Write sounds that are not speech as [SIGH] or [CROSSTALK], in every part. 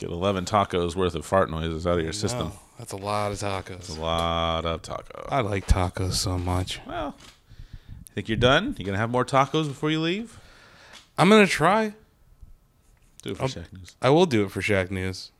Get 11 tacos worth of fart noises out of your system. That's a lot of tacos. A lot of tacos. I like tacos so much. Well, think you're done? You gonna have more tacos before you leave? I'm gonna try. Do it for Um, Shack News. I will do it for Shack News.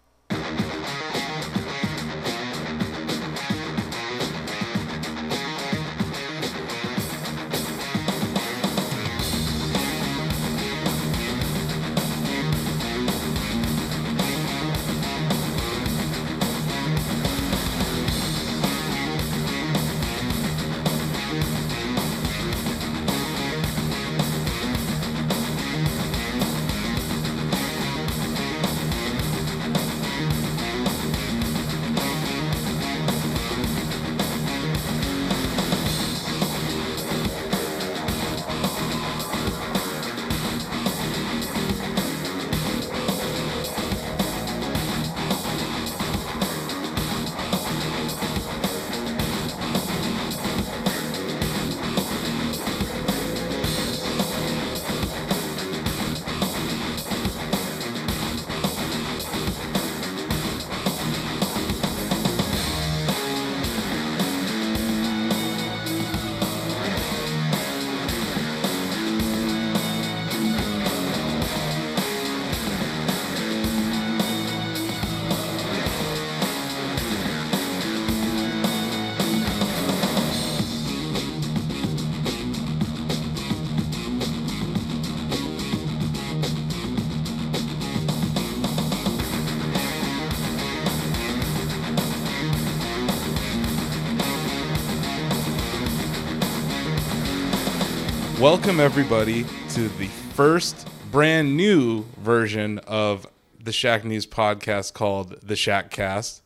Welcome everybody to the first brand new version of the Shack News podcast called the Shack Cast.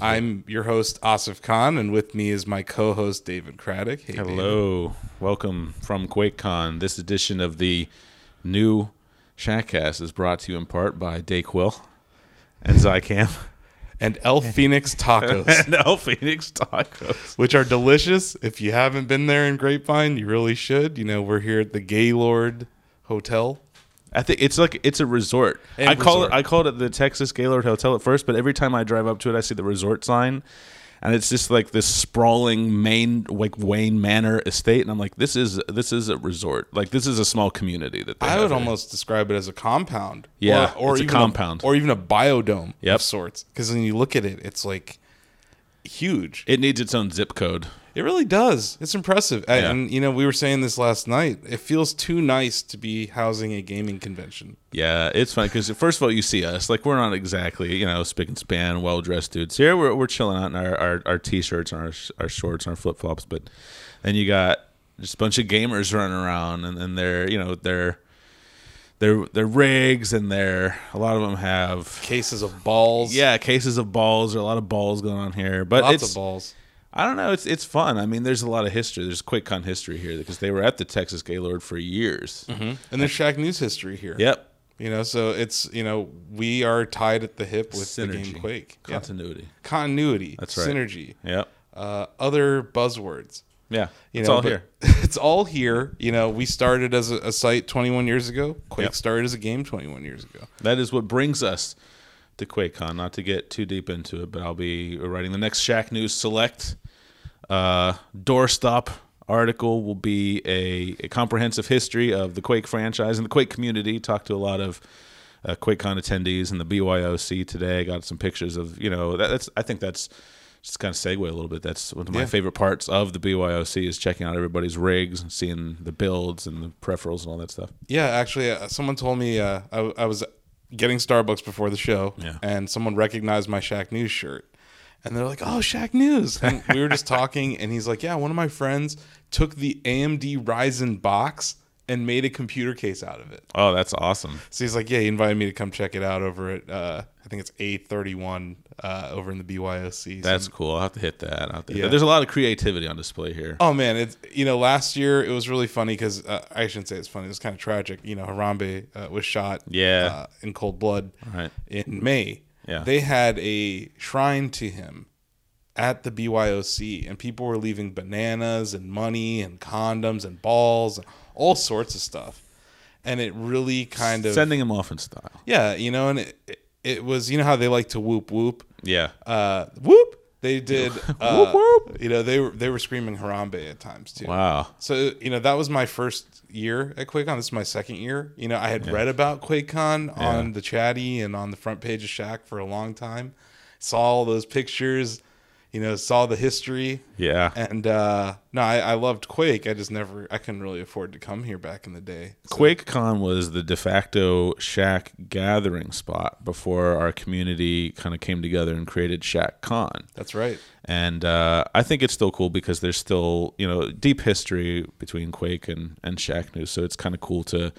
I'm your host Asif Khan, and with me is my co-host David Craddock. Hey, David. Hello, welcome from QuakeCon. This edition of the new Shackcast is brought to you in part by Dayquil and Zicam and El Fenix [LAUGHS] Tacos, and El Fenix Tacos. which are delicious. If you haven't been there in Grapevine, you really should. You know, we're here at the Gaylord Hotel. I think it's like it's a resort. And I call it I called it the Texas Gaylord Hotel at first, but every time I drive up to it, I see the resort sign, and it's just like this sprawling main like Wayne Manor estate, and I'm like, this is this is a resort. Like this is a small community that they I would almost describe it as a compound. Yeah, or, or it's a even compound. or even a biodome Yep. of sorts. Because when you look at it, it's like huge. It needs its own zip code. It really does. It's impressive. Yeah. And you know, we were saying this last night. It feels too nice to be housing a gaming convention. Yeah, it's funny because first of all, you see us like we're not exactly you know spick and span, well dressed dudes here. We're we're chilling out in our our, our t-shirts and our our shorts and our flip flops, but then you got just a bunch of gamers running around, and, then they're you know they're they're they're rigs, and they're a lot of them have Cases of balls. yeah cases of balls. There are a lot of balls going on here, but lots it's of balls. I don't know. It's it's fun. I mean, there's a lot of history. There's QuakeCon history here because they were at the Texas Gaylord for years. And there's Shack News history here. Yep, You know, so it's you know we are tied at the hip with the game synergy, Quake. Yeah. continuity. Continuity. That's right. Synergy. Yep. Uh, other buzzwords. Yeah, You it's know, all here. [LAUGHS] It's all here. You know, we started as a, a site 21 years ago. Quake Yep. started as a game 21 years ago. That is what brings us to QuakeCon. Not to get too deep into it, but I'll be writing the next Shack News Select uh, doorstop article. Will be a, a comprehensive history of the Quake franchise and the Quake community. Talked to a lot of uh, QuakeCon attendees and the BYOC today. Got some pictures of you know that, that's I think that's just kind of segue a little bit. That's one of my Yeah. favorite parts of the BYOC is checking out everybody's rigs and seeing the builds and the peripherals and all that stuff. Yeah, actually, uh, someone told me uh, I, I was getting Starbucks before the show, Yeah. and someone recognized my Shack News shirt. And they're like, "Oh, Shack News!" And we were just [LAUGHS] talking, and he's like, "Yeah, one of my friends took the AMD Ryzen box and made a computer case out of it." Oh, that's awesome. So he's like, "Yeah, he invited me to come check it out over at uh, I think it's A31 uh, over in the BYOC." So- That's cool. I'll have to hit that. I'll have to hit Yeah. that. There's a lot of creativity on display here. Oh man, it's you know last year it was really funny because uh, I shouldn't say it's funny. It was kind of tragic. You know, Harambe uh, was shot. Yeah. Uh, in cold blood. Right. In May. Yeah. They had a shrine to him at the BYOC, and people were leaving bananas and money and condoms and balls and all sorts of stuff. And it really kind of Sending him off in style. yeah, you know, and it, it- it was you know how they like to whoop whoop. Yeah. Uh, whoop. They did. [LAUGHS] Uh, whoop. You know they were they were screaming Harambe at times too. Wow. So you know that was my first year at QuakeCon. This is my second year. You know I had read about QuakeCon on the chatty and on the front page of Shack for a long time. Saw all those pictures. You know, saw the history. Yeah. And uh, no, I, I loved Quake. I just never, I couldn't really afford to come here back in the day. So- QuakeCon was the de facto Shack gathering spot before our community kind of came together and created Shack Con. That's right. And uh, I think it's still cool because there's still you know deep history between Quake and and Shack News, so it's kind of cool to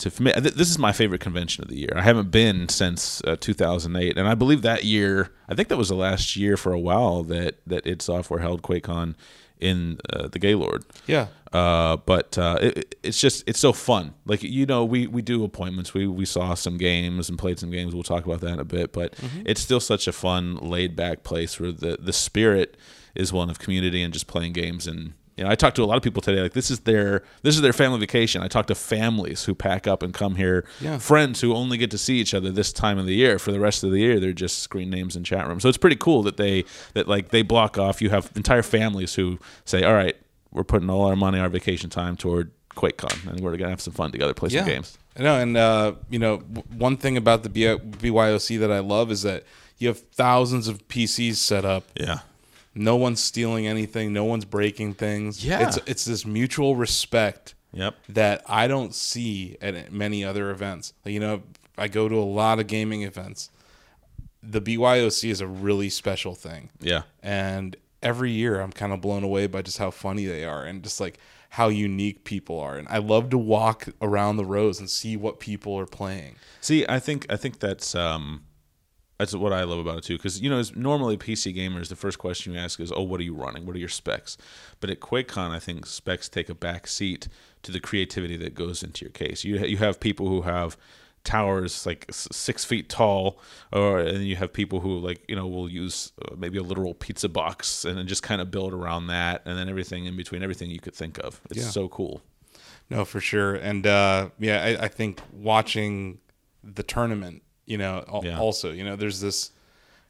to for me, th- this is my favorite convention of the year. I haven't been since uh, 2008, and I believe that year, I think that was the last year for a while that that id Software held QuakeCon in uh, the Gaylord. Yeah. Uh, but uh, it, it's just it's so fun. Like you know, we we do appointments. We we saw some games and played some games. We'll talk about that in a bit. But it's still such a fun, laid back place where the the spirit is one of community and just playing games. And you know, I talked to a lot of people today. Like this is their this is their family vacation. I talked to families who pack up and come here. Yeah. Friends who only get to see each other this time of the year. For the rest of the year, they're just screen names in chat rooms. So it's pretty cool that they that like they block off. You have entire families who say, "All right, we're putting all our money, our vacation time toward QuakeCon, and we're gonna have some fun together, play some games." I know, and uh, you know, w- one thing about the BYOC that I love is that you have thousands of PCs set up. Yeah, No one's stealing anything. No one's breaking things. Yeah. it's it's this mutual respect yep, that I don't see at many other events. Like, you know, I go to a lot of gaming events. The BYOC is a really special thing. yeah, and every year I'm kind of blown away by just how funny they are and just like how unique people are. And I love to walk around the rows and see what people are playing. See, I think I think that's um, that's what I love about it too. Because you know, as normally PC gamers, the first question you ask is, "Oh, what are you running? What are your specs?" But at QuakeCon, I think specs take a back seat to the creativity that goes into your case. You you have people who have towers like six feet tall, or and you have people who like you know will use uh, maybe a literal pizza box and then just kind of build around that, and then everything in between, everything you could think of. It's Yeah. so cool. No, for sure. And uh, yeah, I, I think watching the tournament, you know, al- Yeah. also, you know, there's this,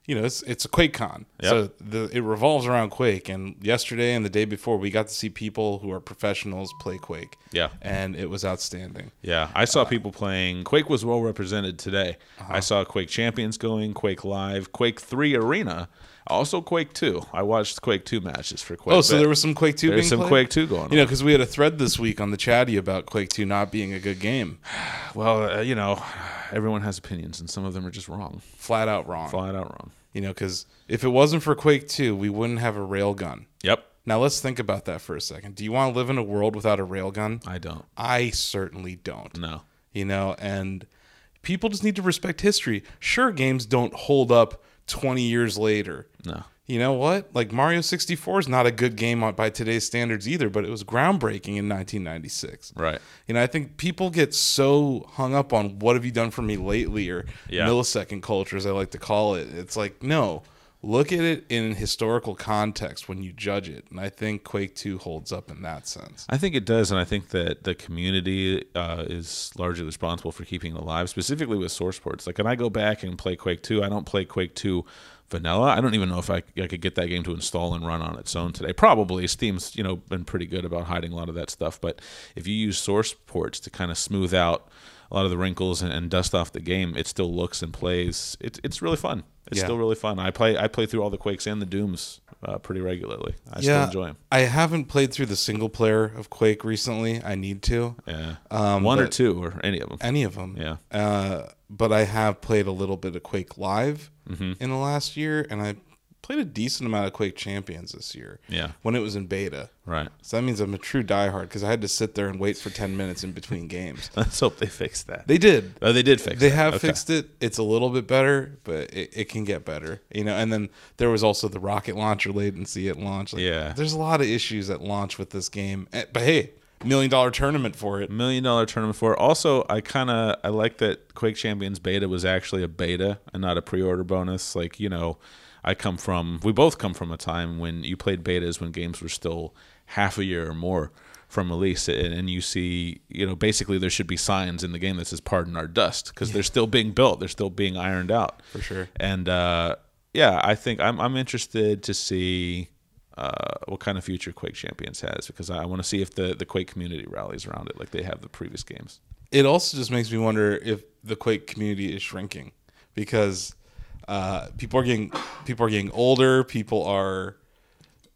you know, it's it's a QuakeCon, Yep. so the it revolves around Quake. And yesterday and the day before, we got to see people who are professionals play Quake. Yeah. and it was outstanding. Yeah, I saw people playing. Quake was well represented today. Uh-huh. I saw Quake Champions going, Quake Live, Quake 3 Arena, also Quake 2. I watched Quake 2 matches for Quake. Oh, so there was some Quake Two. there's being some played? Quake 2 going on. You know, because we had a thread this week on the chatty about Quake 2 not being a good game. [SIGHS] well, uh, you know, everyone has opinions, and some of them are just wrong, Flat out wrong. flat out wrong. You know, because if it wasn't for Quake 2, we wouldn't have a railgun. Yep, Now, let's think about that for a second. Do you want to live in a world without a railgun? I don't. I certainly don't. No. You know, and people just need to respect history. Sure, games don't hold up 20 years later. No. You know what? Like Mario 64 is not a good game by today's standards either, but it was groundbreaking in 1996. Right. You know, I think people get so hung up on what have you done for me lately or Yeah. millisecond culture, as I like to call it. It's like, no, look at it in historical context when you judge it. And I think Quake 2 holds up in that sense. I think it does, and I think that the community uh, is largely responsible for keeping it alive, specifically with source ports. Like, when I go back and play Quake 2, I don't play Quake 2 vanilla. I don't even know if I, I could get that game to install and run on its own today. Probably Steam's you know been pretty good about hiding a lot of that stuff, but if you use source ports to kind of smooth out a lot of the wrinkles and, and dust off the game, it still looks and plays. It's it's really fun. It's Yeah. still really fun. I play I play through all the Quakes and the Dooms uh, pretty regularly. I still enjoy them. I haven't played through the single player of Quake recently. I need to. Yeah, Um, one or two or any of them. Any of them. Yeah. Uh, but I have played a little bit of Quake Live Mm-hmm. in the last year, and I played a decent amount of Quake Champions this year. Yeah. When it was in beta. Right. So that means I'm a true diehard because I had to sit there and wait for 10 minutes in between games. [LAUGHS] Let's hope they fix that. They did. oh, they did fix. It. They that. have Okay. fixed it. It's a little bit better, but it, it can get better. You know, and then there was also the rocket launcher latency at launch. Like, Yeah. There's a lot of issues at launch with this game. Eh, But hey, million dollar tournament for it. million dollar tournament for it. Also, I kind of I like that Quake Champions beta was actually a beta and not a pre-order bonus. Like you know, I come from we both come from a time when you played betas when games were still half a year or more from release, and, and you see, you know, basically there should be signs in the game that says "Pardon our dust" because they're still being built, they're still being ironed out For sure. And uh, yeah, I think I'm I'm interested to see uh, what kind of future Quake Champions has because I want to see if the the Quake community rallies around it like they have the previous games. it also just makes me wonder if the Quake community is shrinking because uh, people are getting people are getting older. People are,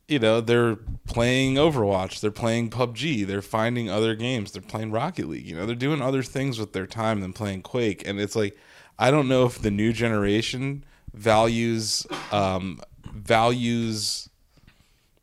you know, they're playing Overwatch. They're playing PUBG. They're finding other games. They're playing Rocket League. You know, they're doing other things with their time than playing Quake. And it's like, I don't know if the new generation values um, values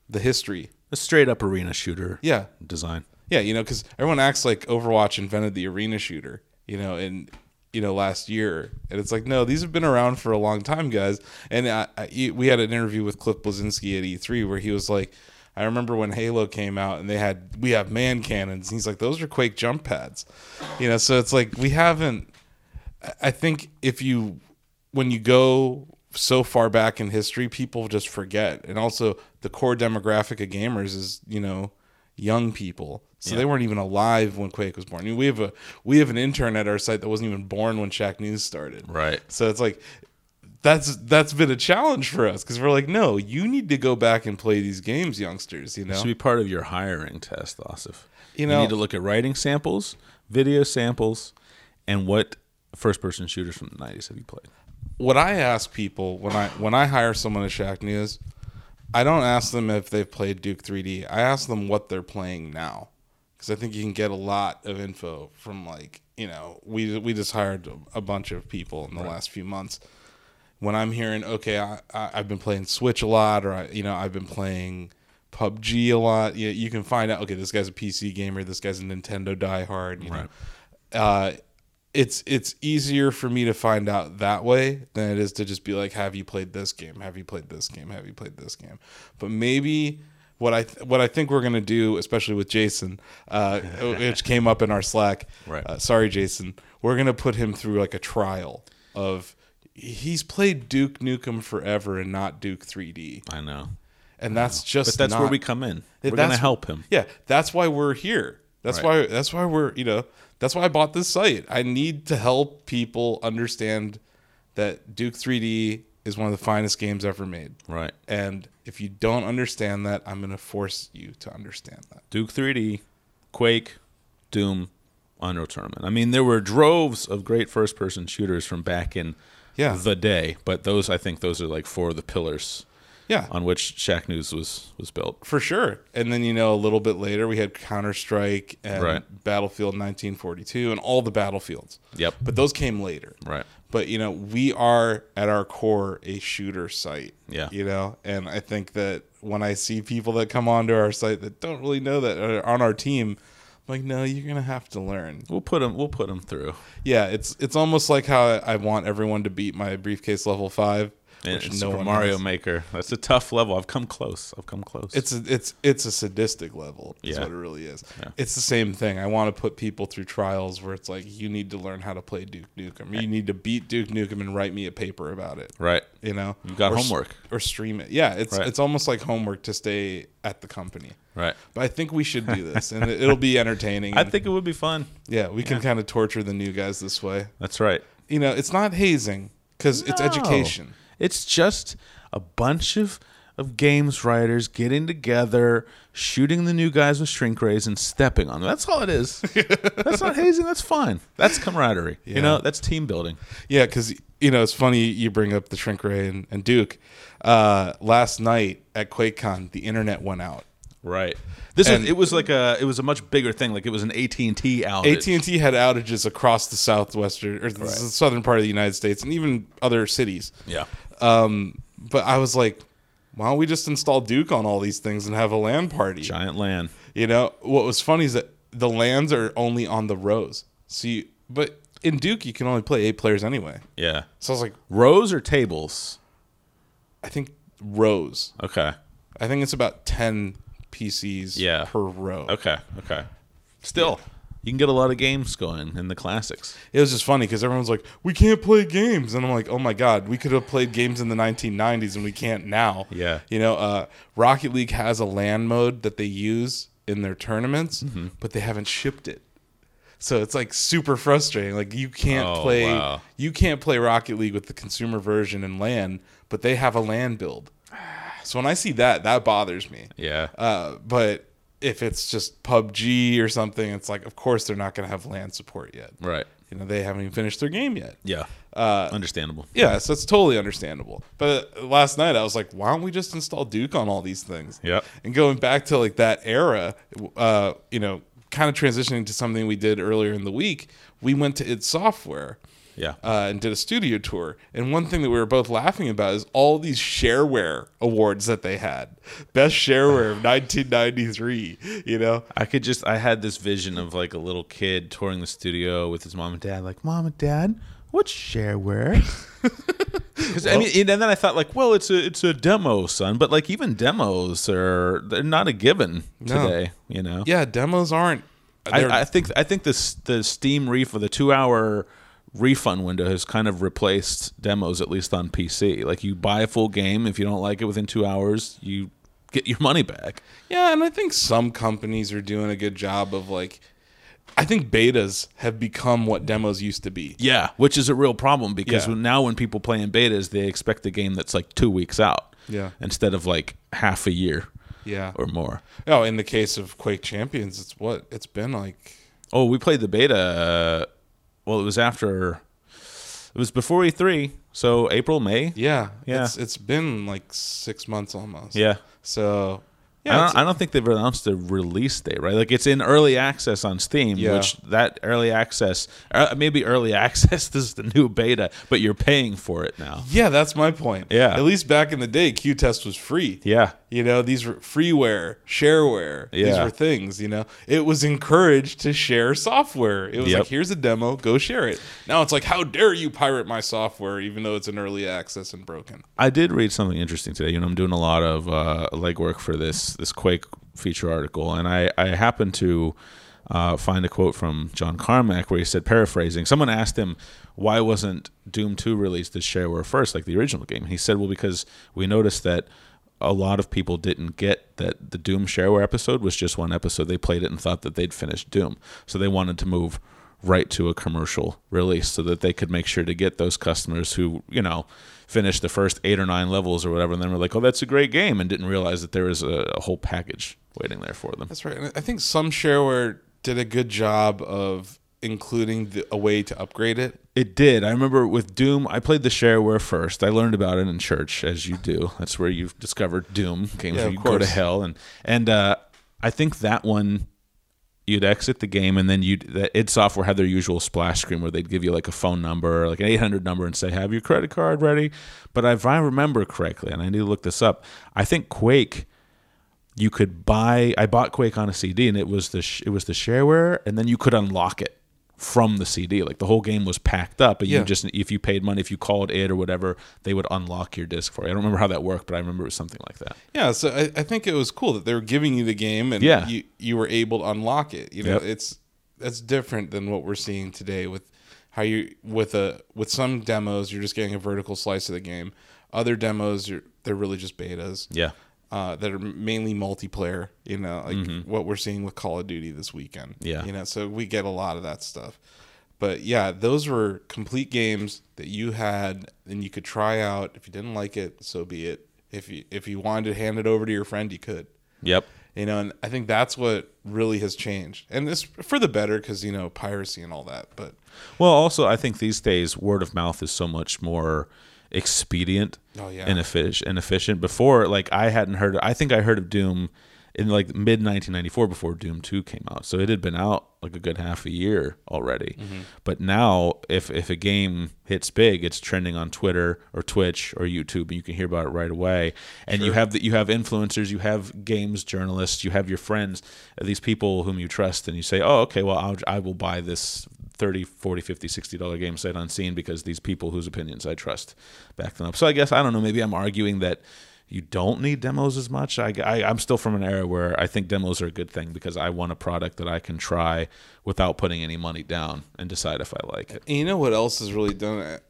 the history. A straight up arena shooter Yeah, design. yeah, you know, because everyone acts like Overwatch invented the arena shooter, you know, in you know last year, and it's like no, these have been around for a long time, guys. And I, I, we had an interview with Cliff Bleszinski at E3 where he was like, I remember when Halo came out and they had we have man cannons. And he's like, those are Quake jump pads, you know. So it's like we haven't. I- I think if you when you go so far back in history, people just forget. And also, the core demographic of gamers is you know young people, so they weren't even alive when Quake was born. I mean, we have a we have an intern at our site that wasn't even born when Shack News started. Right. So it's like that's that's been a challenge for us because we're like, no, you need to go back and play these games, youngsters. You know, it should be part of your hiring test, Asif. You know, You, need to look at writing samples, video samples, and what first person shooters from the 90s have you played? what I ask people when I when I hire someone at Shack News, I don't ask them if they've played Duke 3D. I ask them what they're playing now, because I think you can get a lot of info from like you know we we just hired a bunch of people in the last few months. When I'm hearing okay, I, I I've been playing Switch a lot, or I you know I've been playing PUBG a lot. You, you can find out okay, this guy's a PC gamer, this guy's a Nintendo diehard. You know, uh, it's it's easier for me to find out that way than it is to just be like, have you played this game? Have you played this game? Have you played this game? But maybe what I th- what I think we're gonna do, especially with Jason, uh, [LAUGHS] which came up in our Slack. Right. Uh, sorry, Jason. We're gonna put him through like a trial of he's played Duke Nukem forever and not Duke 3D, I know. and that's just But that's where we come in. We're going to help him. Yeah, that's why we're here. That's Right. why that's why we're, you know, that's why I bought this site. I need to help people understand that Duke 3D is one of the finest games ever made. Right. And if you don't understand that, I'm going to force you to understand that. Duke 3D, Quake, Doom, Unreal Tournament. I mean, there were droves of great first person shooters from back in Yeah. the day, but those, I think, those are like four of the pillars Yeah. on which Shack News was, was built. For sure. And then, you know, a little bit later, we had Counter Strike and Right. Battlefield 1942 and all the Battlefields. Yep. But those came later. Right. But, you know, we are at our core a shooter site. Yeah. You know, and I think that when I see people that come onto our site that don't really know that are on our team, I'm like, no, you're going to have to learn. We'll put them. We'll put them through. Yeah. It's, it's almost like how I want everyone to beat my briefcase level five. Which and no Super Mario has. Maker. That's a tough level. I've come close. I've come close. It's a, it's it's a sadistic level. Is Yeah. what it really is. Yeah. It's the same thing. I want to put people through trials where it's like you need to learn how to play Duke Nukem. You need to beat Duke Nukem and write me a paper about it. right. You know, You've got Or s- homework. or stream it. Yeah, it's Right. it's almost like homework to stay at the company. Right. But I think we should do this, and it- it'll be [LAUGHS] entertaining. I think it would be fun. yeah, we can kind of torture the new guys this way. That's right. You know, it's not hazing because it's education. It's just a bunch of of games writers getting together, shooting the new guys with shrink rays and stepping on them. That's all it is. [LAUGHS] that's not hazing. That's fine. That's camaraderie. Yeah. You know, that's team building. Yeah, because you know it's funny you bring up the shrink ray and, and Duke. Uh, last night at QuakeCon, the internet went out. Right. This And- was, it was like a it was a much bigger thing. Like it was an AT and T outage. AT and T had outages across the southwestern or the southern part of the United States and even other cities. Yeah. Um, but I was like, why don't we just install Duke on all these things and have a LAN party? Giant LAN. You know, what was funny is that the LANs are only on the rows. So you, but in Duke you can only play eight players anyway. Yeah. So I was like, Rows or tables? I think rows. Okay. I think it's about ten PCs Yeah. per row. Okay. Okay. Still, you can get a lot of games going in the classics. It was just funny because everyone's like, "We can't play games," and I'm like, "Oh my god, we could have played games in the 1990s and we can't now." Yeah. You know, uh, Rocket League has a LAN mode that they use in their tournaments, Mm-hmm. but they haven't shipped it. So it's like super frustrating. Like you can't Oh, play wow. you can't play Rocket League with the consumer version and LAN, but they have a LAN build. [SIGHS] So when I see that, that bothers me. Yeah. Uh, but if it's just PUBG or something, it's like, of course they're not going to have LAN support yet. Right. You know, they haven't even finished their game yet. Yeah. Uh, Understandable. yeah, so it's totally understandable. But last night I was like, why don't we just install Duke on all these things? Yeah. And going back to like that era, uh, you know, kind of transitioning to something we did earlier in the week, we went to id Software Yeah. uh, and did a studio tour. And one thing that we were both laughing about is all these shareware awards that they had. Best shareware of [SIGHS] 1993, you know? I could just I had this vision of like a little kid touring the studio with his mom and dad, like, Mom and Dad, what's shareware? [LAUGHS] Because I mean, and then I thought like, well, it's a it's a demo, son. But like even demos are they're not a given No. today. You know. Yeah, demos aren't. I, I think I think this the Steam refund, the two hour refund window has kind of replaced demos at least on PC. Like you buy a full game, if you don't like it within two hours, you get your money back. Yeah, and I think some companies are doing a good job of like I think betas have become what demos used to be. Yeah, which is a real problem because Yeah. now when people play in betas, they expect a game that's like two weeks out. Yeah. Instead of like half a year Yeah. or more. Oh, in the case of Quake Champions, it's what it's been like. Oh, we played the beta. Uh, well, it was after. It was before E3, so April, May. Yeah, Yeah. It's it's been like six months almost. Yeah. So yeah, it's- don't, I don't think they've announced a release date, right? Like it's in early access on Steam, Yeah. which that early access, uh, maybe early [LAUGHS] access, this is the new beta, but you're paying for it now. yeah, that's my point. Yeah. At least back in the day, Q Test was free. Yeah. You know, these were freeware, shareware. Yeah. These were things, you know. It was encouraged to share software. It was Yep. like, here's a demo, go share it. Now it's like, how dare you pirate my software even though it's in early access and broken? I did read something interesting today. You know, I'm doing a lot of uh, legwork for this this Quake feature article, and I I happened to uh, find a quote from John Carmack where he said, paraphrasing, someone asked him why wasn't Doom 2 released as shareware first, like the original game. And he said, well, because we noticed that a lot of people didn't get that the Doom shareware episode was just one episode. They played it and thought that they'd finished Doom, so they wanted to move right to a commercial release so that they could make sure to get those customers who you know finished the first eight or nine levels or whatever and then were like oh that's a great game and didn't realize that there was a, a whole package waiting there for them That's right. And I think some shareware did a good job of including the, a way to upgrade it. it did i remember with doom i played the shareware first i learned about it in church as you do that's where you've discovered doom games Yeah, where you go to hell and and uh i think that one you'd exit the game and then you'd the id software had their usual splash screen where they'd give you like a phone number like an 800 number and say have your credit card ready? But if i remember correctly and i need to look this up i think quake you could buy i bought quake on a cd and it was the it was the shareware and then you could unlock it from the cd like the whole game was packed up and Yeah. you just if you paid money if you called it or whatever they would unlock your disc for you i don't remember how that worked but i remember it was something like that Yeah, so I, I think it was cool that they were giving you the game and Yeah. you you were able to unlock it. You know, Yep. it's that's different than what we're seeing today with how you with a with some demos you're just getting a vertical slice of the game. Other demos you're they're really just betas. yeah Uh, that are mainly multiplayer, you know, like what we're seeing with Call of Duty this weekend. Mm-hmm. Yeah. You know, so we get a lot of that stuff. But yeah, those were complete games that you had and you could try out. If you didn't like it, so be it. If you if you wanted to hand it over to your friend, you could. yep You know, and I think that's what really has changed. And this for the better because, you know, piracy and all that. But Well, also, I think these days word of mouth is so much more expedient Oh, yeah. and efficient. And efficient. Before, like I hadn't heard. I think I heard of Doom in like mid 1994 before Doom 2 came out. So it had been out like a good half a year already. Mm-hmm. But now, if if a game hits big, it's trending on Twitter or Twitch or YouTube, and you can hear about it right away. And you have that you have influencers, you have games journalists, you have your friends, these people whom you trust, and you say, "Oh, okay, well, I'll, I will buy this 30 40 50 60 dollar game sight unseen because these people whose opinions i trust back them up so i guess i don't know maybe i'm arguing that you don't need demos as much I, I i'm still from an era where i think demos are a good thing because i want a product that i can try without putting any money down and decide if i like it and you know what else has really done it?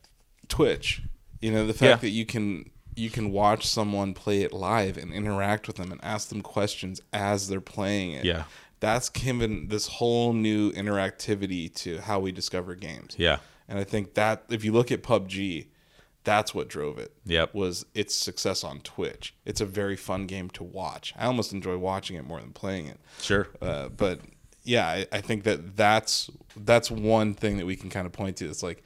Twitch. You know, the fact Yeah. that you can you can watch someone play it live and interact with them and ask them questions as they're playing it. Yeah. That's given this whole new interactivity to how we discover games. Yeah. And I think that if you look at PUBG, that's what drove it. Yep. Was its success on Twitch. It's a very fun game to watch. I almost enjoy watching it more than playing it. Sure. Uh, but yeah, I, I think that that's that's one thing that we can kind of point to. It's like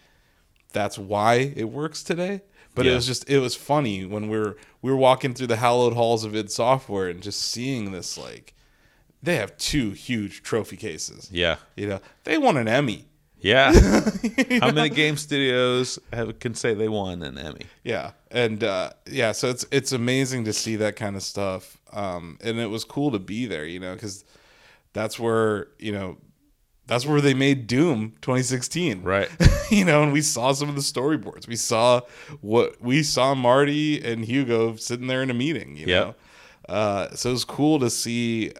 that's why it works today. But it was just it was funny when we were we were walking through the hallowed halls of id Software and just seeing this like they have two huge trophy cases. Yeah. You know, they won an Emmy. Yeah. [LAUGHS] How many game studios have, can say they won an Emmy? Yeah, and uh, yeah, so it's it's amazing to see that kind of stuff, um, and it was cool to be there, you know, because that's where you know that's where they made Doom 2016, Right. [LAUGHS] you know, and we saw some of the storyboards. We saw what we saw Marty and Hugo sitting there in a meeting, you Yep. know. Uh, so it was cool to see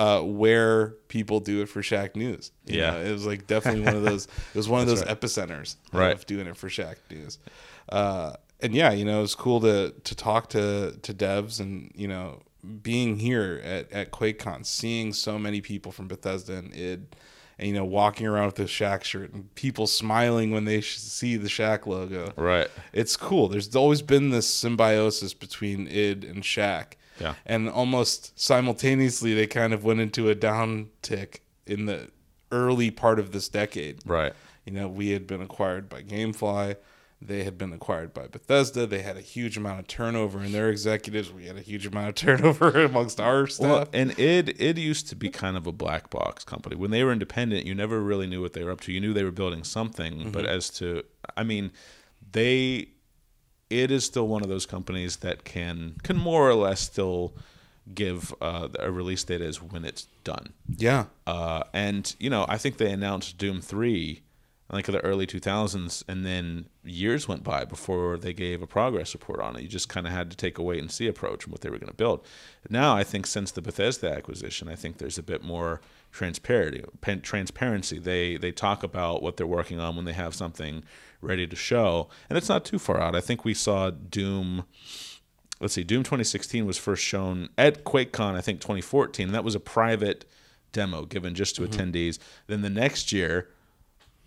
uh, where people do it for Shack News. you Yeah. know. it was like definitely one of those. It was one of those epicenters Right. of doing it for Shack News. Uh, and yeah, you know, it was cool to to talk to to devs and you know being here at at QuakeCon, seeing so many people from Bethesda and id. And you know, walking around with the Shack shirt and people smiling when they sh- see the Shack logo Right. it's cool. There's always been this symbiosis between id and Shack. Yeah. And almost simultaneously, they kind of went into a downtick in the early part of this decade. Right. You know, we had been acquired by GameFly. They had been acquired by Bethesda. They had a huge amount of turnover in their executives. We had a huge amount of [LAUGHS] turnover amongst our staff. Well, and id id used to be kind of a black box company. When they were independent, you never really knew what they were up to. You knew they were building something, mm-hmm. but as to, I mean, they, it is still one of those companies that can can more or less still give uh, a release date as when it's done. yeah. Uh, and you know, I think they announced Doom three, like the early two thousands, and then years went by before they gave a progress report on it. You just kind of had to take a wait and see approach from what they were going to build. Now, I think since the Bethesda acquisition, I think there's a bit more transparency. Transparency. They they talk about what they're working on when they have something ready to show, and it's not too far out. I think we saw Doom let's see, Doom 2016 was first shown at QuakeCon, I think 2014. That was a private demo given just to mm-hmm. attendees. Then the next year,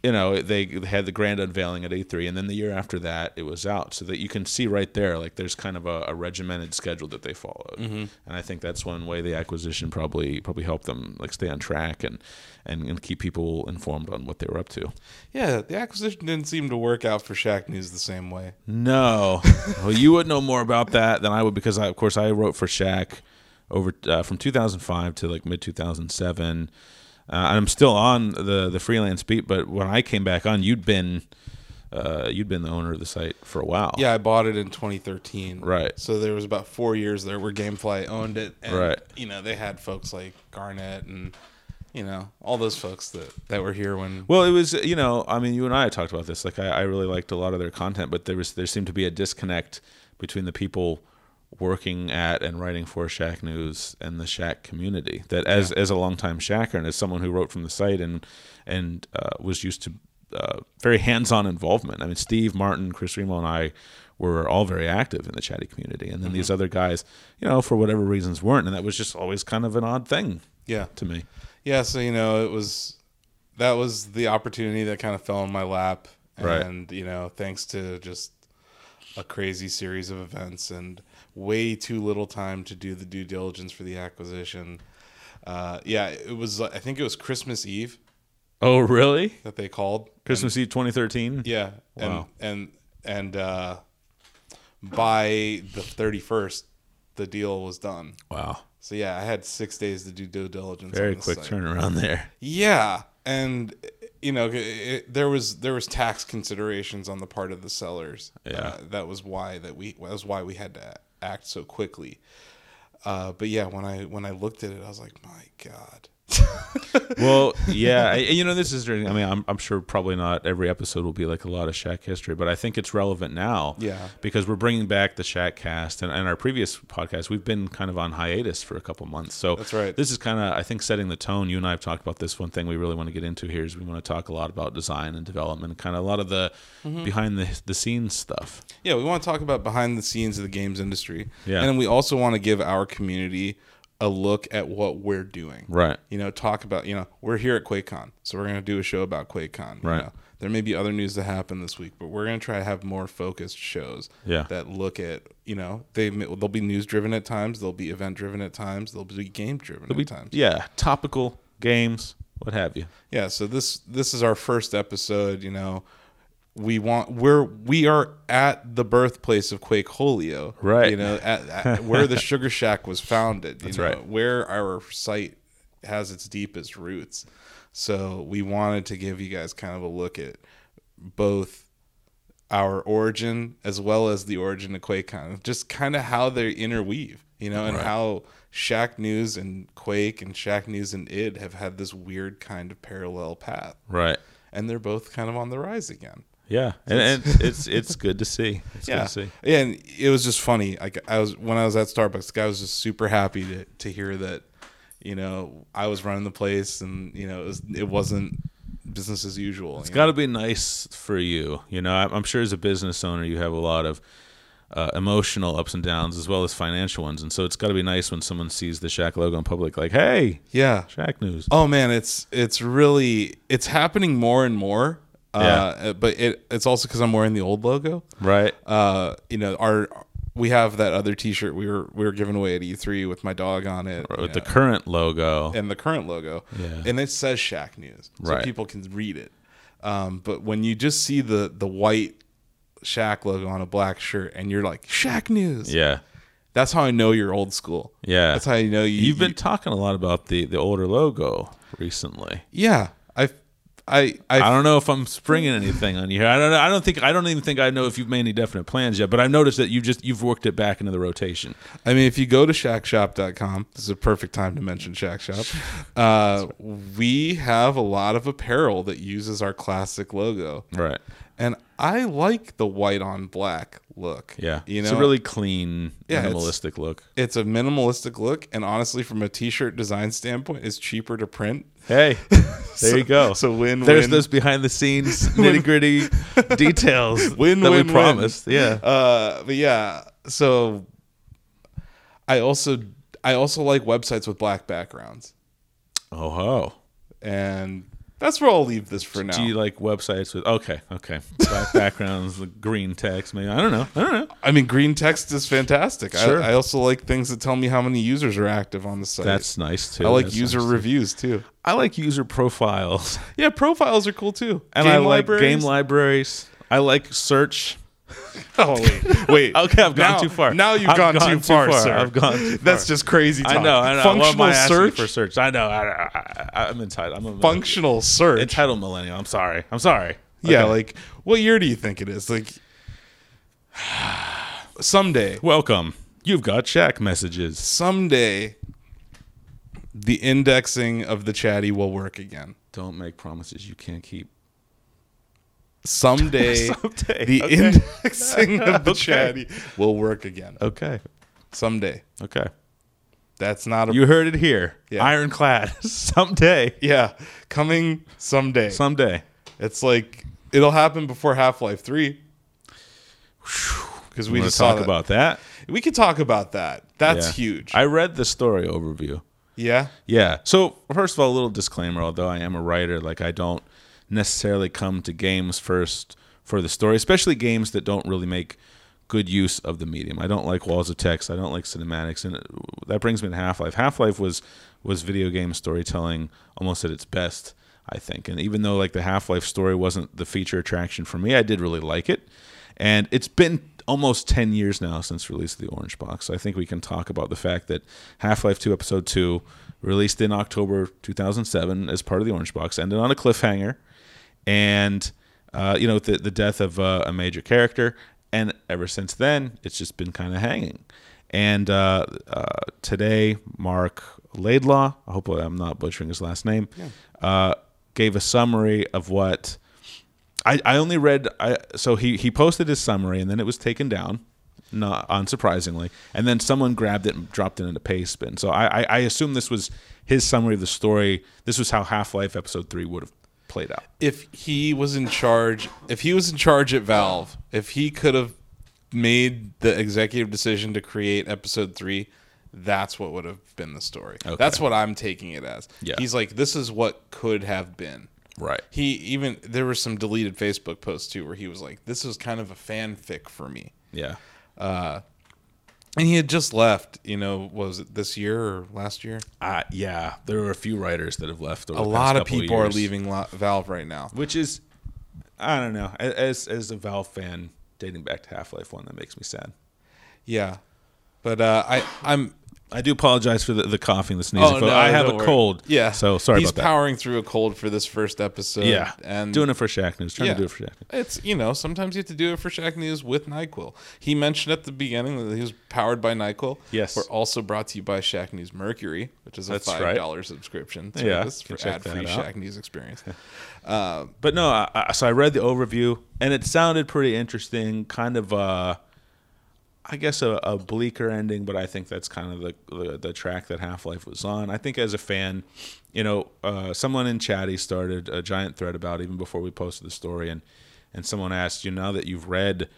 you know, they had the grand unveiling at E3, and then the year after that, it was out. So that you can see right there, like there's kind of a, a regimented schedule that they followed, and I think that's one way the acquisition probably probably helped them like stay on track and, and and keep people informed on what they were up to. Yeah. The acquisition didn't seem to work out for Shack News the same way. No. [LAUGHS] well, you would know more about that than I would because, I, of course, I wrote for Shack over uh, from 2005 to like mid 2007. Uh, and I'm still on the the freelance beat, but when I came back on, you'd been uh, you'd been the owner of the site for a while. Yeah, I bought it in 2013. Right. So there was about four years there where GameFly owned it. And, Right. You know, they had folks like Garnett and, you know, all those folks that, that were here when. Well, it was you know, I mean, you and I talked about this. Like, I, I really liked a lot of their content, but there was there seemed to be a disconnect between the people working at and writing for Shack News and the Shack community. That as as a longtime Shacker and as someone who wrote from the site and and uh, was used to uh, very hands-on involvement. I mean, Steve Martin, Chris Remo, and I were all very active in the chatty community, and then these other guys, you know, for whatever reasons, weren't, and that was just always kind of an odd thing Yeah. to me. Yeah. So, you know, it was. That was the opportunity that kind of fell in my lap. Right. And, you know, thanks to just a crazy series of events and way too little time to do the due diligence for the acquisition. Uh, yeah, it was, I think it was Christmas Eve Oh, really? that they called. Christmas Eve 2013. Yeah, and Wow. and and uh, by the thirty first, the deal was done. Wow. So yeah, I had six days to do due diligence. Very quick site. turnaround there. Yeah, and you know, it, it, there was there was tax considerations on the part of the sellers. Yeah. Uh, that was why that we that was why we had to act so quickly. Uh, but yeah, when I when I looked at it, I was like, my God, [LAUGHS] well, yeah, I, you know, this is. I mean, I'm, I'm sure probably not every episode will be like a lot of Shack history, but I think it's relevant now. Yeah. because we're bringing back the Shack cast, and, and our previous podcast, we've been kind of on hiatus for a couple months. So That's right. This is kind of, I think, setting the tone. You and I have talked about this. One thing we really want to get into here is we want to talk a lot about design and development, kind of a lot of the Mm-hmm. behind the the scenes stuff. Yeah, we want to talk about behind the scenes of the games industry. Yeah. And then we also want to give our community a look at what we're doing. Right. You know, talk about, you know, we're here at QuakeCon, so we're going to do a show about QuakeCon. you Right. know. There may be other news that happen this week, but we're going to try to have more focused shows Yeah. that look at, you know, they they'll be news driven at times, they'll be event driven at times, they'll be game driven at We- times. yeah, topical games, what have you. Yeah, so this this is our first episode, you know. We want we're we are at the birthplace of Quakeholio. Right. You know, at, at [LAUGHS] where the Sugar Shack was founded. You That's know, right. Where our site has its deepest roots. So we wanted to give you guys kind of a look at both our origin as well as the origin of QuakeCon. Just kind of how they interweave, you know, and Right. how Shack News and Quake and Shack News and id have had this weird kind of parallel path. Right. And they're both kind of on the rise again. Yeah, and, and it's [LAUGHS] it's good to see. It's yeah. good to see. Yeah, and it was just funny. Like I was when I was at Starbucks, the guy was just super happy to to hear that, you know, I was running the place and, you know, it, was, it wasn't business as usual. It's got to be nice for you. You know, I'm, I'm sure as a business owner, you have a lot of uh, emotional ups and downs as well as financial ones, and so it's got to be nice when someone sees the Shack logo in public, like, "Hey, Yeah. Shack News." Oh man, it's it's really it's happening more and more. Uh, but it it's also because I'm wearing the old logo. Right. Uh, you know, our we have that other T-shirt we were we were giving away at E3 with my dog on it, With you the current logo. and the current logo, Yeah. and it says Shack News, so Right. people can read it. Um, but when you just see the the white Shack logo on a black shirt, and you're like Shack News, Yeah. that's how I know you're old school. Yeah. That's how you know you, You've been you- talking a lot about the the older logo recently. yeah. I I I don't know if I'm springing anything on you here. I don't know. I don't think I don't even think I know if you've made any definite plans yet. But I've noticed that you just you've worked it back into the rotation. I mean, if you go to shackshop.com, this is a perfect time to mention Shack Shop. [LAUGHS] Uh, we have a lot of apparel that uses our classic logo. Right. And I like the white on black look. Yeah. You know, it's a really clean, Yeah, it's- minimalistic look. it's a minimalistic look. And honestly, from a t shirt design standpoint, it's cheaper to print. Hey, [LAUGHS] there you go. So win There's win. those behind the scenes [LAUGHS] nitty gritty details Win, that win, we win. promised. Yeah. Uh, but yeah, so I also I also like websites with black backgrounds. Oh ho. And that's where I'll leave this for now. Do you like websites with okay, okay, black [LAUGHS] backgrounds, the green text? Maybe I don't know. I don't know. I mean, green text is fantastic. Sure. I, I also like things that tell me how many users are active on the site. That's nice too. I like That's user nice, reviews too. I like user profiles, [LAUGHS] Yeah, profiles are cool too. and I like game libraries. I like search. [LAUGHS] Oh wait, wait. [LAUGHS] Okay, I've gone Now- too far. Now you've gone, gone too, far, far. sir. I've gone too That's just crazy. Talk. I know. I know. Functional I search. for search? I know. I, I'm entitled. I'm a Functional search. entitled millennial. I'm sorry. I'm sorry. Yeah, like what year do you think it is? Like [SIGHS] someday, welcome. You've got Shack messages. someday, the indexing of the chatty will work again. Don't make promises you can't keep. Someday, [LAUGHS] Someday, the okay. indexing of the [LAUGHS] Okay. chatty will work again. Okay. Someday. Okay. That's not a You heard it here. Yeah. Ironclad. [LAUGHS] Someday. yeah coming someday. Someday. it's like it'll happen before Half Life Three. Because we just talk that. about that. We could talk about that. That's Yeah. huge. I read the story overview. yeah. Yeah. So first of all, a little disclaimer. Although I am a writer, like I don't necessarily come to games first for the story, especially games that don't really make good use of the medium. I don't like walls of text. I don't like cinematics, and uh, that brings me to Half Life. Half Life was was video game storytelling almost at its best, I think. And even though like the Half Life story wasn't the feature attraction for me, I did really like it. And it's been almost 10 years now since release of the Orange Box. So I think we can talk about the fact that Half-Life 2 Episode 2 released in October 2007 as part of the Orange Box ended on a cliffhanger and uh, you know the the death of uh, a major character and ever since then it's just been kind of hanging. And uh, uh, today, Marc Laidlaw, I hope I'm not butchering his last name, uh, gave a summary of what I, I only read. I, so he, he posted his summary and then it was taken down, not unsurprisingly. And then someone grabbed it and dropped it in a paste bin. So I, I, I assume this was his summary of the story. This was how Half Life Episode 3 would have played out. if he was in charge, if he was in charge at Valve, if he could have made the executive decision to create episode three, that's what would have been the story. That's what I'm taking it as. Yeah. He's like, this is what could have been. Right. He even there were some deleted Facebook posts too where he was like, "This is kind of a fanfic for me," Yeah. Uh, and he had just left. You know, was it this year or last year? Uh, yeah. There were a few writers that have left. Over A the past lot of people are leaving Valve right now. which is I don't know. As as a Valve fan dating back to Half Life One, that makes me sad. Yeah, but uh, I I'm I do apologize for the, the coughing, the sneezing. but I have Oh, a worry. cold. Yeah, So sorry He's about that. powering through a cold for this first episode. yeah. and doing it for Shack News. Trying yeah, to do it for Shack News. It's you know sometimes you have to do it for Shack News with Nyquil. He mentioned at the beginning that he was powered by Nyquil. Yes. we're also brought to you by Shack News Mercury, which is a That's five dollar subscription Yeah, service for ad free. Shack News experience. [LAUGHS] But no, I, I, so I read the overview and it sounded pretty interesting. Kind of, uh, I guess, a, a bleaker ending, but I think that's kind of the, the, the track that Half Life was on. I think as a fan, you know, uh, someone in Chatty started a giant thread about even before we posted the story, and and someone asked, you know, now that you've read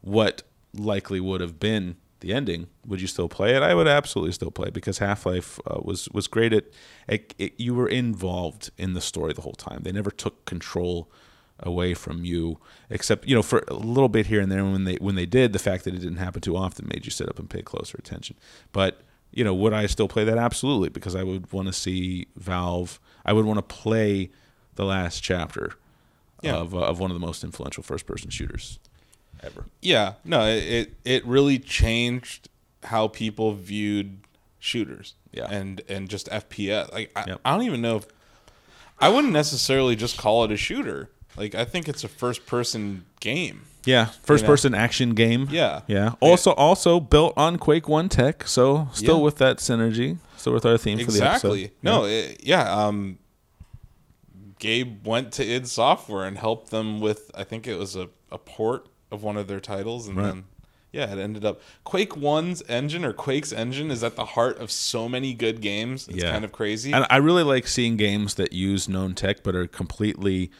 what likely would have been the ending, would you still play it? I would absolutely still play it because Half Life uh, was was great at, it, it. You were involved in the story the whole time. They never took control away from you, except you know for a little bit here and there. When they when they did, the fact that it didn't happen too often made you sit up and pay closer attention. But you know, would I still play that? Absolutely, because I would want to see Valve. I would want to play the last chapter Yeah. of uh, of one of the most influential first person shooters ever. yeah, no, it, it really changed how people viewed shooters. Yeah. and and just FPS. Like I, Yep. I don't even know if I wouldn't necessarily just call it a shooter. Like I think it's a first person game. Yeah, first person action game. Yeah. yeah. Also, also built on Quake One tech, so still Yeah. with that synergy. Still with our theme for the episode. Exactly. No, it, yeah. Um, Gabe went to id Software and helped them with. I think it was a, a port of one of their titles, and Right. then yeah, it ended up Quake One's engine or Quake's engine is at the heart of so many good games. It's Yeah. kind of crazy. And I really like seeing games that use known tech but are completely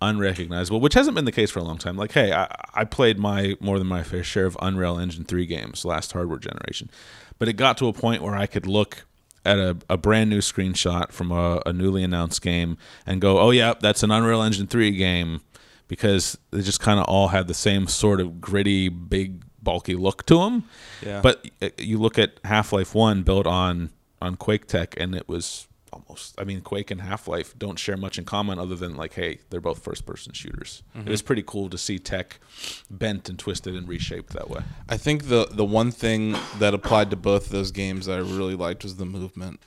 unrecognizable, which hasn't been the case for a long time. Like, hey, I, I played my more than my fair share of Unreal Engine 3 games last hardware generation, but it got to a point where I could look at a, a brand new screenshot from a, a newly announced game and go, oh, yeah, that's an Unreal Engine 3 game because they just kind of all had the same sort of gritty, big, bulky look to them. Yeah. But uh, you look at Half Life One built on on Quake tech, and it was almost. I mean, Quake and Half Life don't share much in common, other than like, hey, they're both first person shooters. It mm-hmm. was pretty cool to see tech bent and twisted and reshaped that way. I think the the one thing that applied to both of those games that I really liked was the movement.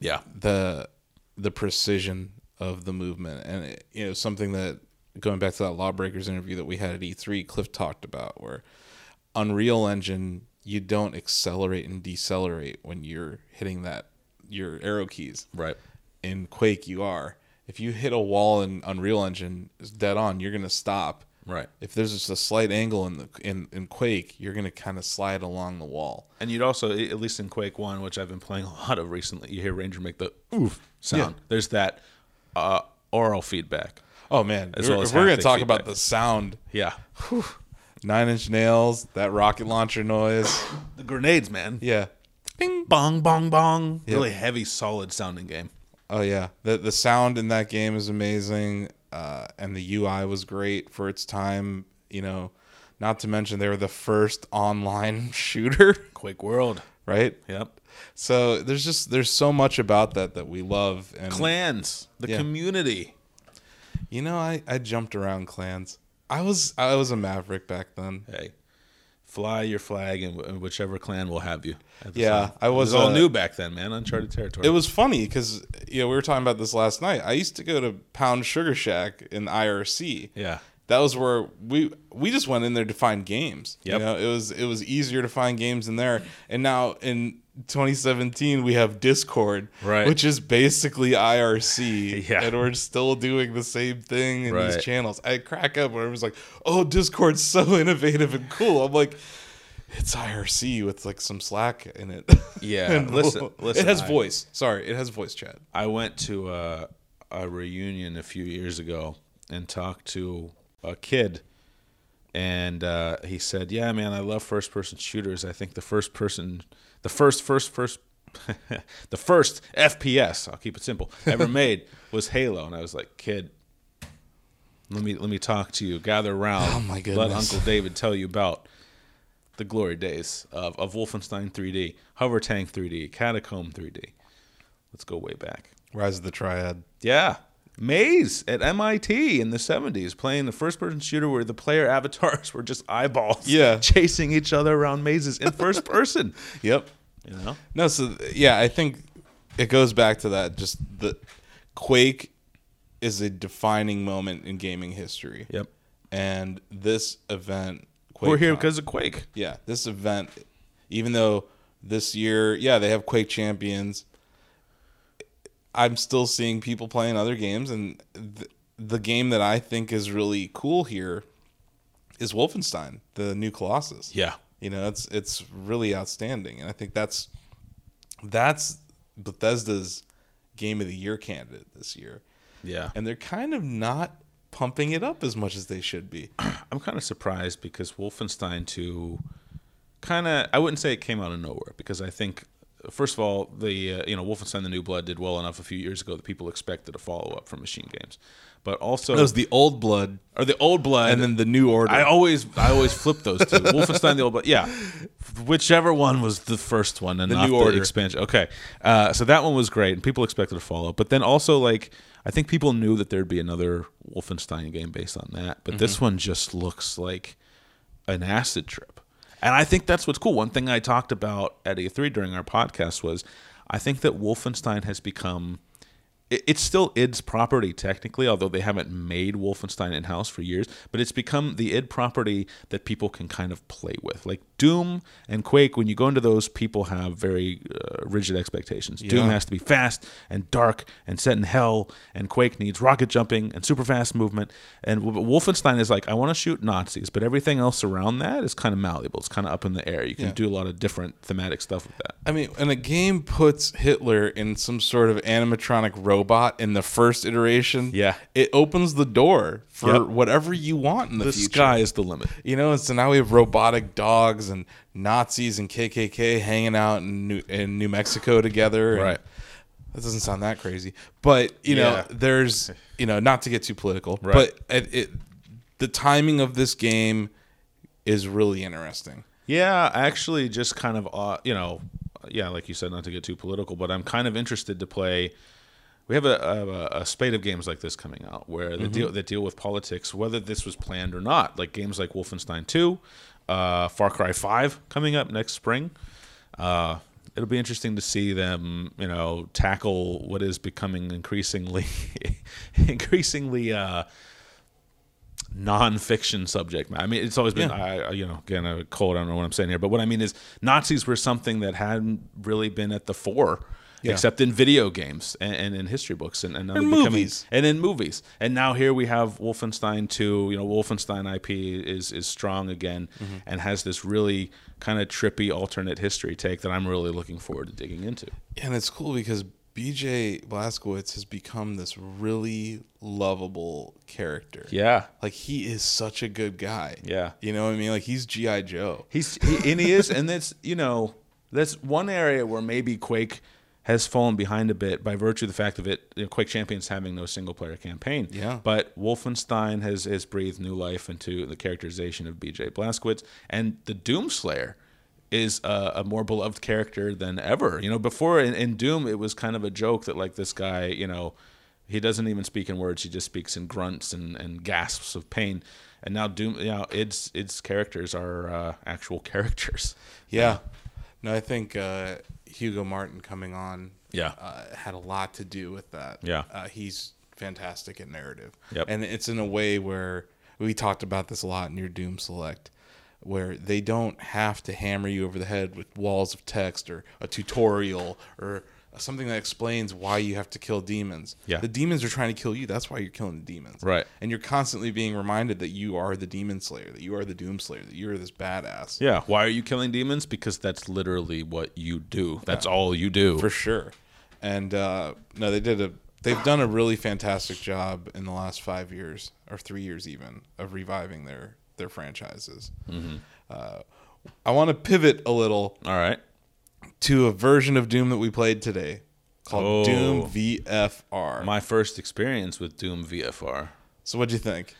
Yeah, the the precision of the movement and it, you know something that going back to that lawbreakers interview that we had at E3 Cliff talked about where Unreal Engine you don't accelerate and decelerate when you're hitting that your arrow keys right. in Quake you are if you hit a wall in Unreal Engine dead on you're going to stop Right. if there's just a slight angle in the in, in Quake you're going to kind of slide along the wall And you'd also, at least in Quake One, which I've been playing [LAUGHS] a lot of recently, you hear Ranger make the oof sound. Yeah. There's that uh, aural feedback. oh man As we're, well as we're gonna talk about the sound Yeah, Nine Inch Nails, that rocket launcher noise. the grenades, man. Yeah. Bing. Bong, bong, bong. Yep. Really heavy, solid sounding game. Oh yeah. The the sound in that game is amazing, uh, and the UI was great for its time. You know, not to mention they were the first online [LAUGHS] shooter, QuakeWorld. right? Yep. So there's just there's so much about that that we love, and Clans, the Yeah. community. you know I I jumped around clans. I was I was a maverick back then. Hey, fly your flag in whichever clan will have you. Yeah, time. I It was was, all uh, new back then, man. Uncharted territory. It was funny because you know we were talking about this last night. I used to go to Pound Shugashack in IRC. yeah. That was where we we just went in there to find games. Yep. You know, it was it was easier to find games in there. And now in 2017 we have Discord, Right. which is basically IRC, [LAUGHS] Yeah. and we're still doing the same thing in Right. these channels. I crack up when everyone's like, "Oh, Discord's so [LAUGHS] innovative and cool." I'm like. It's IRC with like some Slack in it. Yeah, [LAUGHS] And listen- listen, it has I- voice. Sorry, it has voice chat. I went to a, a reunion a few years ago and talked to a kid, and uh, he said, "Yeah, man, I love first-person shooters. I think the first person, the first, first, first, [LAUGHS] the first FPS, I'll keep it simple, [LAUGHS] ever made was Halo, and I was like, "Kid, let me let me talk to you. Gather around. Oh, my Let. Uncle David tell you about the glory days of, of Wolfenstein 3D, Hovertank 3D, Catacomb 3D. Let's go way back. Rise of the Triad. Yeah. Maze at MIT in the 70s playing the first person shooter where the player [LAUGHS] avatars were just eyeballs Yeah. [LAUGHS] chasing each other around mazes in first [LAUGHS] person. Yep. You know? No, so yeah, I think it goes back to that. Just the Quake is a defining moment in gaming history. Yep. And this event, Quake We're here because of Quake. yeah, this event, even though this year, yeah, they have Quake Champions. I'm still seeing people playing other games, and th- the game that I think is really cool here is Wolfenstein, the new Colossus. Yeah. You know, it's it's really outstanding, and I think that's that's Bethesda's game of the year candidate this year, Yeah. and they're kind of not pumping it up as much as they should be. [CLEARS THROAT] I'm kind of surprised because Wolfenstein 2 kind of I wouldn't say it came out of nowhere because I think first of all the uh, you know Wolfenstein the New Blood did well enough a few years ago that people expected a follow up from Machine Games. But also That was the old blood, or the old blood and then the new order. I always I always flip those two. Wolfenstein the old blood. Yeah. Whichever one was the first one and The not New the Order. expansion. Okay. Uh, so that one was great and people expected a follow up. But then also like I think people knew that there'd be another Wolfenstein game based on that. But this Mm-hmm. one just looks like an acid trip. And I think that's what's cool. One thing I talked about at E3 during our podcast was I think that Wolfenstein has become it's still id's property technically although they haven't made wolfenstein in-house for years but it's become the id property that people can kind of play with. Like doom and quake when you go into those people have very uh, rigid expectations. Doom has to be fast and dark and set in hell and quake needs rocket jumping and super fast movement. And wolfenstein is like i want to shoot nazis but everything else around that is kind of malleable. It's kind of up in the air. You can Yeah. do a lot of different thematic stuff with that. I mean, and a game puts Hitler in some sort of animatronic robot in the first iteration, Yeah. it opens the door for Yep. whatever you want in the, the future. sky is the limit You know, and so now we have robotic dogs and Nazis and KKK hanging out in New, in New Mexico together. Right. That doesn't sound that crazy, but you know, Yeah. there's you know, not to get too political, Right. but it, it, the timing of this game is really interesting. Yeah, actually, just kind of, uh, you know, yeah, like you said, not to get too political, but I'm kind of interested to play. We have a, a, a spate of games like this coming out where they deal that deal with politics, whether this was planned or not. Like games like Wolfenstein 2, uh, Far Cry 5 coming up next spring. Uh, it'll be interesting to see them, you know, tackle what is becoming increasingly, [LAUGHS] increasingly. Uh, non-fiction subject matter. I mean, it's always been, Yeah. I, I- you know, again, a cold. I don't know what I'm saying here, but what I mean is Nazis were something that hadn't really been at the fore, Yeah. except in video games and, and in history books and, and, And becoming- movies. and in movies. And now here we have Wolfenstein 2. You know, Wolfenstein IP is is strong again Mm-hmm. and has this really kind of trippy alternate history take that I'm really looking forward to digging into. And it's cool because BJ Blazkowicz has become this really lovable character. Yeah. Like he is such a good guy. Yeah. You know what I mean? Like he's G.I. Joe. He's he, and he is, and that's you know that's one area where maybe Quake has fallen behind a bit by virtue of the fact of it you know, Quake Champions having no single player campaign. Yeah. But Wolfenstein has has breathed new life into the characterization of B.J. Blazkowicz, and the Doomslayer is a, a more beloved character than ever. You know, before in, in Doom it was kind of a joke that like this guy, you know. He doesn't even speak in words. He just speaks in grunts and, and gasps of pain. And now Doom, you know, its its characters are uh, actual [LAUGHS] characters. Yeah. No, I think uh, Hugo Martin coming on Yeah. uh, had a lot to do with that. Yeah. Uh, he's fantastic at narrative. Yep. And it's in a way where we talked about this a lot in your Doom Select, where they don't have to hammer you over the head with walls of text or a tutorial or something that explains why you have to kill demons. Yeah. The demons are trying to kill you. That's why you're killing the demons. Right. And you're constantly being reminded that you are the demon slayer, that you are the doom slayer, that you are this badass. Yeah. Why are you killing demons? Because that's literally what you do. That's all you do. For sure. And uh, no, they did a they've done a really fantastic job in the last five years or three years even of reviving their their franchises. Mm-hmm. Uh, I want to pivot a little all right. To a version of Doom that we played today called Oh. Doom VFR. My first experience with Doom VFR. so what'd you think?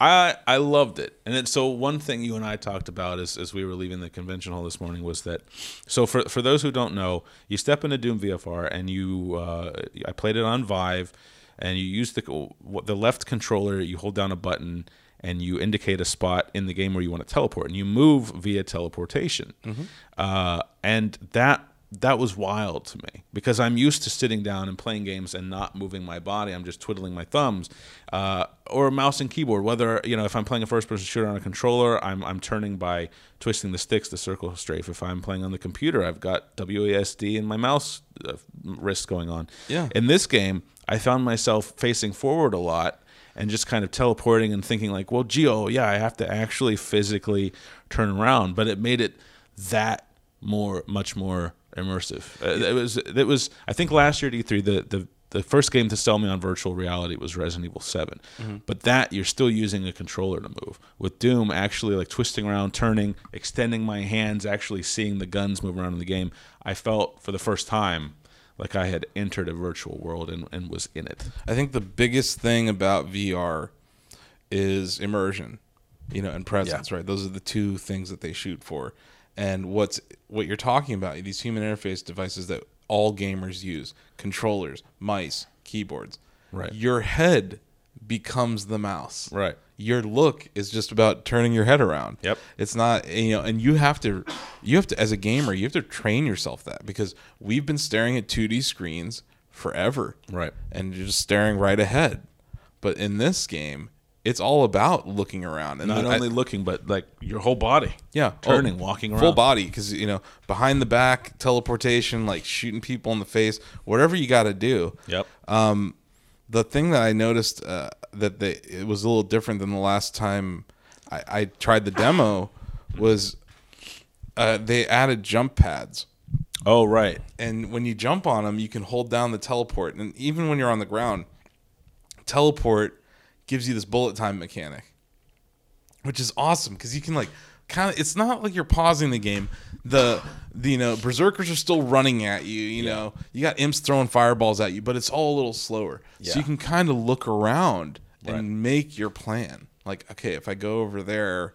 I I loved it, and it, so one thing you and I talked about as, as we were leaving the convention hall this morning was that. So for for those who don't know, you step into Doom VFR and you uh, I played it on Vive, and you use the the left controller. You hold down a button and you indicate a spot in the game where you want to teleport, and you move via teleportation. Uh, and that that was wild to me because I'm used to sitting down and playing games and not moving my body. I'm just twiddling my thumbs, uh, or mouse and keyboard. Whether you know if I'm playing a first-person shooter on a controller, I'm I'm turning by twisting the sticks, the circle strafe. If I'm playing on the computer, I've got WASD and my mouse uh, wrist going on. Yeah. In this game, I found myself facing forward a lot and just kind of teleporting and thinking like, well, Geo, yeah, I have to actually physically turn around, but it made it that more, much more immersive. Uh, it was, it was. I think last year at E3, the the the first game to sell me on virtual reality was Resident Evil 7. But that you're still using a controller to move. With Doom, actually like twisting around, turning, extending my hands, actually seeing the guns move around in the game, I felt for the first time like I had entered a virtual world and, and was in it. I think the biggest thing about VR is immersion, you know, and presence, right? Those are the two things that they shoot for. And what's what you're talking about, these human interface devices that all gamers use, controllers, mice, keyboards. Right. Your head becomes the mouse. Right. Your look is just about turning your head around. Yep. It's not you know, and you have to you have to as a gamer, you have to train yourself that because we've been staring at 2D screens forever Right. and you're just staring right ahead. But in this game, it's all about looking around and Not I- only looking, but like your whole body. yeah, oh, turning, oh, walking around full body because you know behind the back teleportation, like shooting people in the face, whatever you got to do. Yep. Um, The thing that I noticed uh, that they it was a little different than the last time I, I tried the demo [SIGHS] was uh, they added jump pads. oh, right. and when you jump on them, you can hold down the teleport. And even when you're on the ground, teleport gives you this bullet time mechanic, which is awesome because you can like kind of. It's not like you're pausing the game. The, the you know berserkers are still running at you. You know you got imps throwing fireballs at you, but it's all a little slower. Yeah. So you can kind of look around and Right. make your plan. Like okay, if I go over there.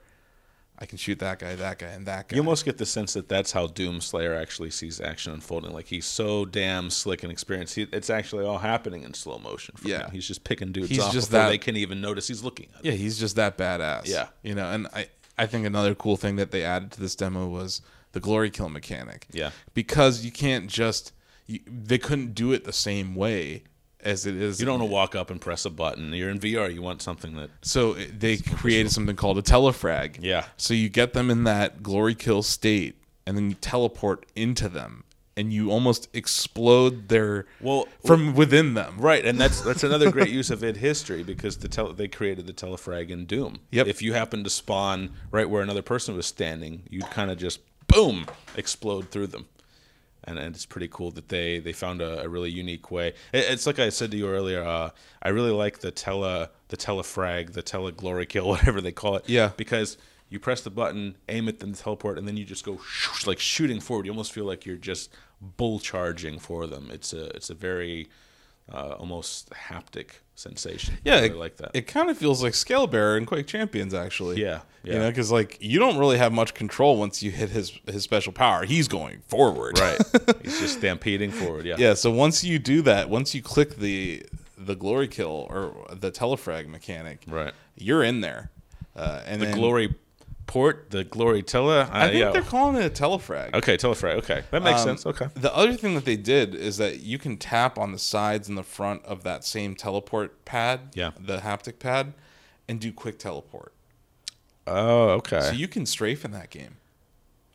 I can shoot that guy, that guy, and that guy. You almost get the sense that that's how Doom Slayer actually sees action unfolding. Like he's so damn slick and experienced. He, it's actually all happening in slow motion. For Yeah. him. he's just picking dudes He's off just before that- they can even notice he's looking at. Them. Yeah, he's just that badass. Yeah. You know, and I I think another cool thing that they added to this demo was the glory kill mechanic. Yeah. Because you can't just you, they couldn't do it the same way as it is. You don't want to walk up and press a button. You're in VR. You want something that So eh, they created something called a telefrag. Yeah. So you get them in that glory kill state and then you teleport into them and you almost explode their Well, from within them. Right, and that's that's another great [LAUGHS] use of id history because the tele, they created the telefrag in Doom. Yep. If you happen to spawn right where another person was standing, you'd kind of just boom explode through them, and, and it's pretty cool that they they found a, a really unique way. It- it's like I said to you earlier. Uh, I really like the tele the telefrag, the tele glory kill, [LAUGHS] whatever they call it. Yeah. because. You press the button, aim it, then teleport, and then you just go shoosh, like shooting forward. You almost feel like you're just bull charging for them. It's a it's a very uh, almost haptic sensation. Yeah, I it, like that. It kind of feels like Scalebearer and Quake Champions, actually. Yeah, you yeah. know, because like you don't really have much control once you hit his his special power. He's going forward, right. [LAUGHS] He's just stampeding forward. Yeah. yeah. So once you do that, once you click the the glory kill or the telefrag mechanic, Right. you're in there. Uh, and The then- glory port, the glory tele. Uh, I think they're calling it a telefrag. okay, telefrag. Okay, that makes Um, sense. Okay. The other thing that they did is that you can tap on the sides and the front of that same teleport pad, Yeah. the haptic pad, and do quick teleport. Oh, okay. So you can strafe in that game.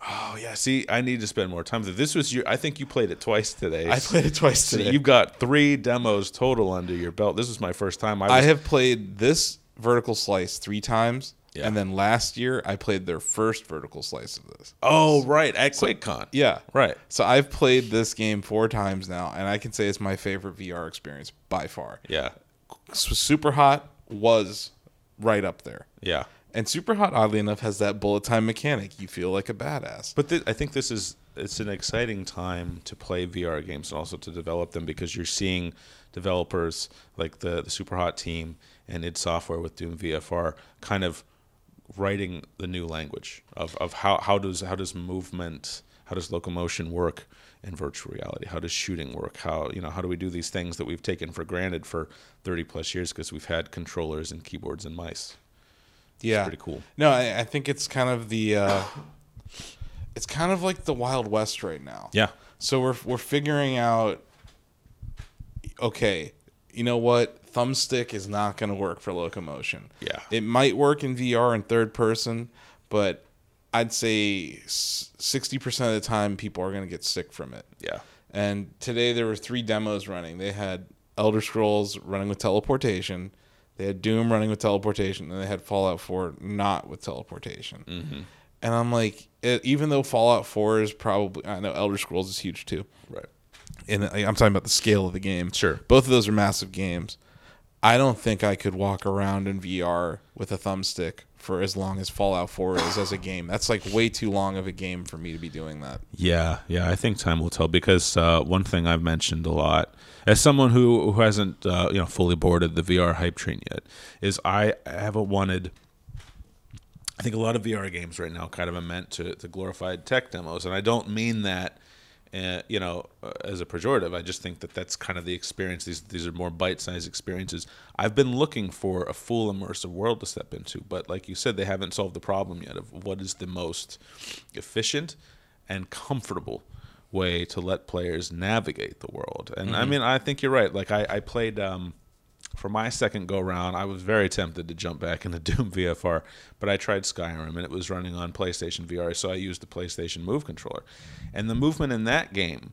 oh yeah. See, I need to spend more time. This was your. I think you played it twice today. I played it twice So today. you've got three demos total under your belt. This was my first time. I, was, I have played this vertical slice three times, Yeah. and then last year I played their first vertical slice of this. Oh right, at QuakeCon. Yeah, Right. So I've played this game four times now, and I can say it's my favorite VR experience by far. Yeah. Superhot was right up there, Yeah. and Superhot, oddly enough, has that bullet time mechanic. You feel like a badass. But th- I think this is it's an exciting time to play VR games and also to develop them because you're seeing developers like the the Superhot team and id Software with Doom VFR kind of writing the new language of, of how, how does how does movement how does locomotion work in virtual reality? How does shooting work? How you know how do we do these things that we've taken for granted for 30 plus years because we've had controllers and keyboards and mice? Yeah, pretty cool. No, I, I think it's kind of the, uh, it's kind of like the Wild West right now. yeah. So we're we're figuring out okay, you know what? Thumbstick is not going to work for locomotion. Yeah. It might work in VR and third person, but I'd say 60% of the time people are going to get sick from it. yeah And today there were three demos running. They had Elder Scrolls running with teleportation, they had Doom running with teleportation, and they had Fallout 4 not with teleportation. Mm-hmm. And I'm like, it, even though Fallout 4 is probably, I know Elder Scrolls is huge too. right And I- I'm talking about the scale of the game. Sure. Both of those are massive games. I don't think I could walk around in VR with a thumbstick for as long as Fallout 4 is as a [SIGHS] game. That's like way too long of a game for me to be doing that. Yeah, yeah, I think time will tell because uh, one thing I've mentioned a lot as someone who who hasn't uh, you know fully boarded the VR hype train yet is I haven't wanted. I think a lot of VR games right now kind of are meant to, to glorified tech demos, and I don't mean that. Uh, you know, uh, as a pejorative, I just think that that's kind of the experience. These these are more bite-sized experiences. I've been looking for a full immersive world to step into, but like you said, they haven't solved the problem yet of what is the most efficient and comfortable way to let players navigate the world. And I mean, I think you're right. Like I, I played um, for my second go round. I was very tempted to jump back into [LAUGHS] Doom VFR, but I tried Skyrim and it was running on PlayStation VR, so I used the PlayStation Move controller. And the movement in that game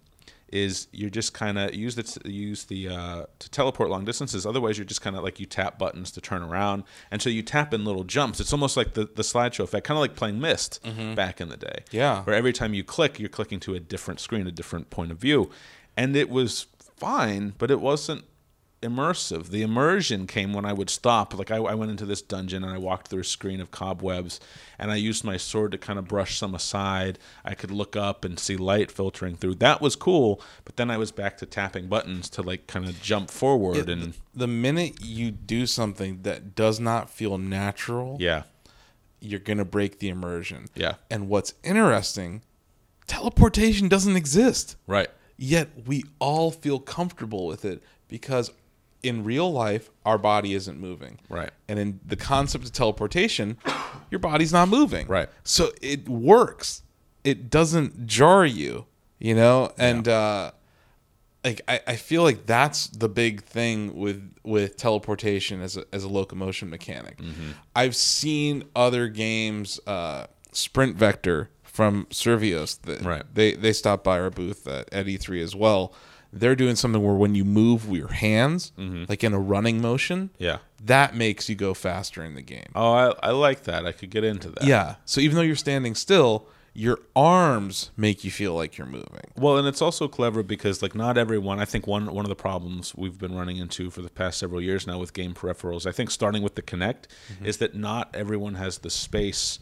is you're just kind of use the use the uh, to teleport long distances. Otherwise, you're just kind of like you tap buttons to turn around, and so you tap in little jumps. It's almost like the the slideshow effect, kind of like playing Myst back in the day. Yeah. where every time you click, you're clicking to a different screen, a different point of view, and it was fine, but it wasn't immersive. The immersion came when I would stop. Like I, I went into this dungeon and I walked through a screen of cobwebs, and I used my sword to kind of brush some aside. I could look up and see light filtering through. That was cool. But then I was back to tapping buttons to like kind of jump forward and the minute you do something that does not feel natural, yeah, you're going to break the immersion. Yeah. And what's interesting, teleportation doesn't exist. right, Yet we all feel comfortable with it because in real life our body isn't moving. Right. And in the concept of teleportation, your body's not moving. Right. So it works. It doesn't jar you, you know? And uh like I, I feel like that's the big thing with with teleportation as a as a locomotion mechanic. Mm-hmm. I've seen other games, uh, Sprint Vector from Survios, that Right. they they stopped by our booth at, at E3 as well. They're doing something where when you move your hands, like in a running motion, Mm-hmm. yeah. that makes you go faster in the game. Oh, I, I like that. I could get into that. Yeah. So even though you're standing still, your arms make you feel like you're moving. Well, and it's also clever because like not everyone. I think one one of the problems we've been running into for the past several years now with game peripherals. I think starting with the Kinect is that not everyone has the space.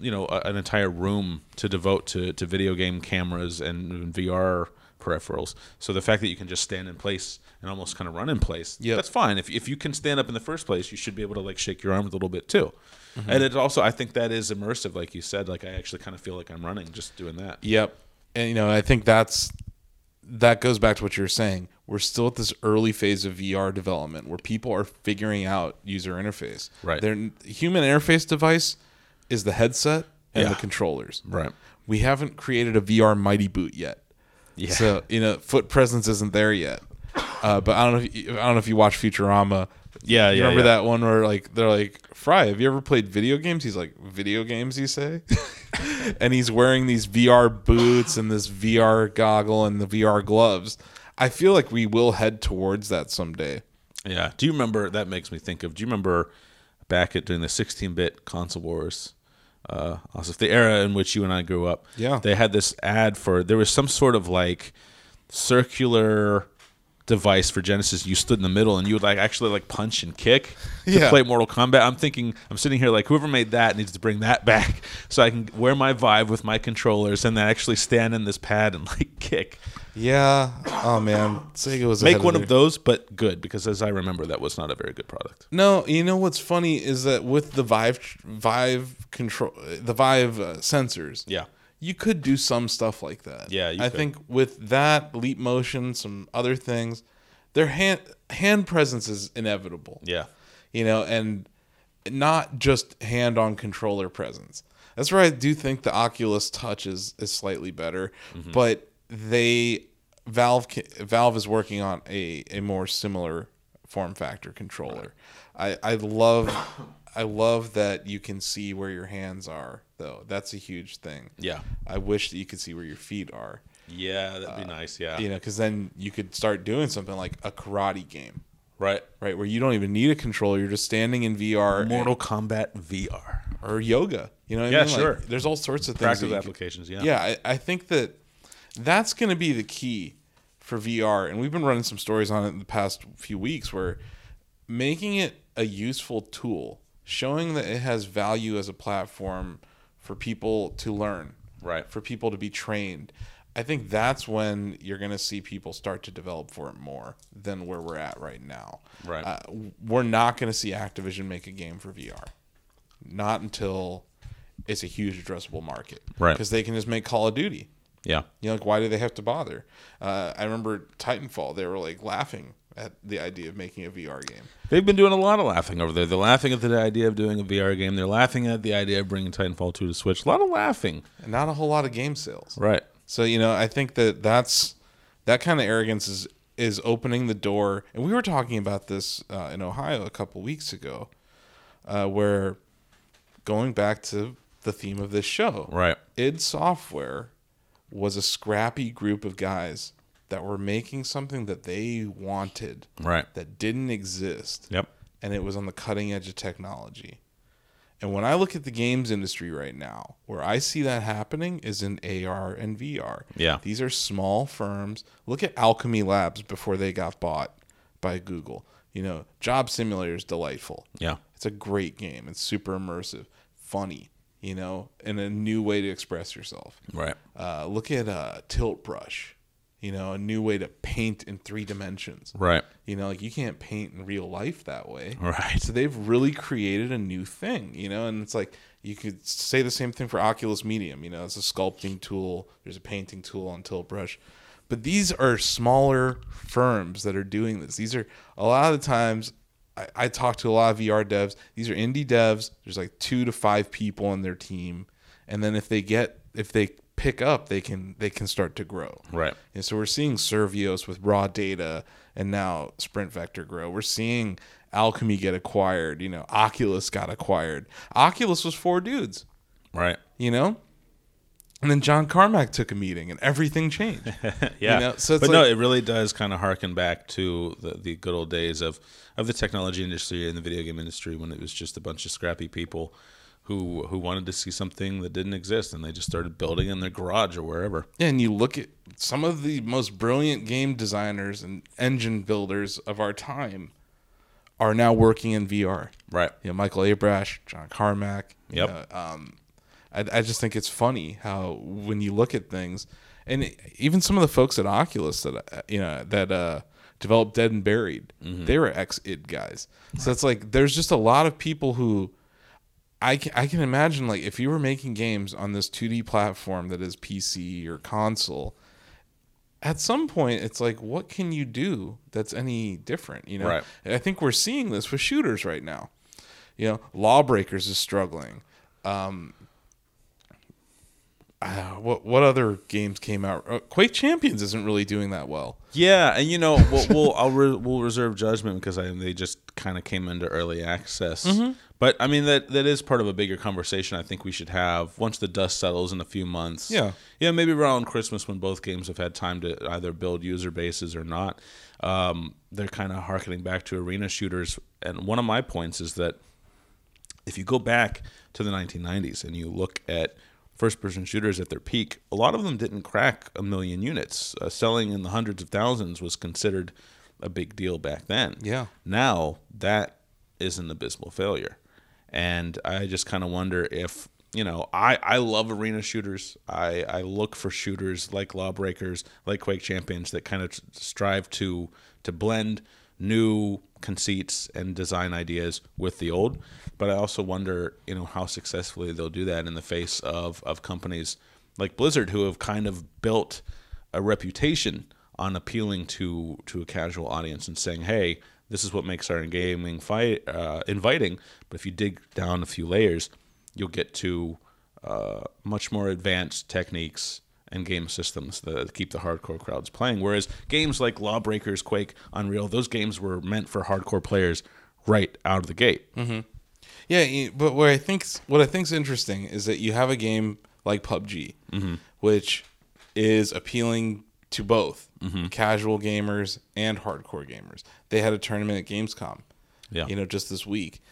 You know, a, an entire room to devote to, to video game cameras and, and VR peripherals. So the fact that you can just stand in place and almost kind of run in place, Yep. that's fine. If if you can stand up in the first place, you should be able to like shake your arms a little bit too. Mm-hmm. And it also, I think that is immersive, like you said. Like I actually kind of feel like I'm running just doing that. Yep. And you know, I think that's that goes back to what you're saying. We're still at this early phase of VR development where people are figuring out user interface. Right. Their human interface device is the headset and Yeah. the controllers. Right. We haven't created a VR mighty boot yet. Yeah. So you know, foot presence isn't there yet. Uh, but I don't know. If you, I don't know if you watch Futurama. Yeah, You yeah, remember yeah. that one where like they're like, Fry, have you ever played video games? He's like, video games, you say? [LAUGHS] and he's wearing these VR boots and this VR goggle and the VR gloves. I feel like we will head towards that someday. Yeah. Do you remember? That makes me think of. Do you remember back at during the 16-bit console wars? Uh, also the era in which you and I grew up. Yeah. They had this ad for there was some sort of like circular device for Genesis. You stood in the middle and you would like actually like punch and kick to Yeah. play Mortal Kombat. I'm thinking I'm sitting here like whoever made that needs to bring that [LAUGHS] back so I can wear my Vive with my controllers and then actually stand in this pad and like [LAUGHS] kick. Yeah. Oh man, Sega was Make one their- of those, but good because as I remember, that was not a very good product. No, you know what's funny is that with the Vive Vive control, the Vive uh, sensors, Yeah. You could do some stuff like that. Yeah, you I could. think with that leap motion, some other things, their hand hand presence is inevitable. Yeah. you know, and not just hand on controller presence. That's where I do think the Oculus Touch is is slightly better, Mm-hmm. but they Valve Valve is working on a a more similar form factor controller. I I love I love that you can see where your hands are though. That's a huge thing. Yeah. I wish that you could see where your feet are. Yeah, that'd be nice. Yeah. You know, because then you could start doing something like a karate game, right. right? Where you don't even need a controller; you're just standing in VR. and- Mortal Kombat VR. or yoga. You know what Yeah, I mean? Like, sure. there's all sorts of things. Practical that you could- applications. Yeah. yeah, I, I think that that's going to be the key for VR. And we've been running some stories on it in the past few weeks where making it a useful tool, showing that it has value as a platform for people to learn, Right. for people to be trained. I think that's when you're going to see people start to develop for it more than where we're at right now. Right. Uh, we're not going to see Activision make a game for VR. Not until it's a huge addressable market. Right. Because they can just make Call of Duty. Yeah. You know, like why do they have to bother? Uh, I remember Titanfall. They were like laughing at the idea of making a VR game. They've been doing a lot of laughing over there. They're laughing at the idea of doing a VR game. They're laughing at the idea of bringing Titanfall 2 to Switch. A lot of laughing. And not a whole lot of game sales. Right. So you know, I think that that's that kind of arrogance is is opening the door. And we were talking about this uh, in Ohio a couple weeks ago, uh, where going back to the theme of this show, Right. id Software was a scrappy group of guys that were making something that they wanted Right. that didn't exist Yep. and it was on the cutting edge of technology. And when I look at the games industry right now, where I see that happening is in AR and VR. Yeah. These are small firms. Look at Owlchemy Labs before they got bought by Google. You know, Job Simulator is delightful. Yeah. It's a great game. It's super immersive, funny, you know, and a new way to express yourself. Right. Uh, look at uh, Tilt Brush, you know, a new way to paint in three dimensions. Right. You know, like you can't paint in real life that way. Right. So they've really created a new thing, you know, and it's like you could say the same thing for Oculus Medium. You know, it's a sculpting tool. There's a painting tool on Tilt Brush, but these are smaller firms that are doing this. These are a lot of the times. I, I talk to a lot of VR devs. These are indie devs. There's like two to five people on their team, and then if they get if they pick up, they can they can start to grow. Right. And so we're seeing Survios with raw data and now Sprint Vector grow. We're seeing Owlchemy get acquired. You know, Oculus got acquired. Oculus was four dudes, Right. you know? And then John Carmack took a meeting and everything changed. [LAUGHS] Yeah. know, so it's but no, it really does kind of harken back to the, the good old days of, of the technology industry and the video game industry when it was just a bunch of scrappy people who who wanted to see something that didn't exist and they just started building in their garage or wherever. and you look at some of the most brilliant game designers and engine builders of our time are now working in VR. Right. you know, Michael Abrash, John Carmack. Yep. know, um, I, I just think it's funny how when you look at things, and even some of the folks at Oculus that uh, you know that uh, developed Dead and Buried, they were ex id guys. So it's like there's just a lot of people who. I can, I can imagine like if you were making games on this 2D platform that is PC or console, at some point it's like what can you do that's any different you know? Right. i think we're seeing this with shooters right now. You know lawbreakers is struggling. Um uh, [SIGHS] what what other games came out? Uh, Quake Champions isn't really doing that well. Yeah, and you know, we'll we'll, I'll re- we'll reserve judgment because I, they just kind of came into early access. Mm-hmm. But I mean that that is part of a bigger conversation. I think we should have once the dust settles in a few months. Yeah. yeah, maybe around Christmas when both games have had time to either build user bases or not. Um, they're kind of harkening back to arena shooters, and one of my points is that if you go back to the 1990s and you look at first person shooters at their peak, a lot of them didn't crack a million units. Uh, selling in the hundreds of thousands was considered a big deal back then. Yeah. Now that is an abysmal failure. And I just kind of wonder if, you know, I, I love arena shooters. I, I look for shooters like Lawbreakers, like Quake Champions that kind of strive to to blend new conceits and design ideas with the old. But I also wonder, you know, how successfully they'll do that in the face of, of companies like Blizzard who have kind of built a reputation on appealing to to a casual audience and saying, "Hey, this is what makes our gaming fight uh, inviting." But if you dig down a few layers, you'll get to uh, much more advanced techniques and game systems that keep the hardcore crowds playing. Whereas games like Lawbreakers, Quake, Unreal, those games were meant for hardcore players right out of the gate. Mm-hmm. Yeah, but what I think what I think's interesting is that you have a game like PUBG, mm-hmm. which is appealing to both mm-hmm. casual gamers and hardcore gamers. They had a tournament at Gamescom, Yeah, you know, just this week,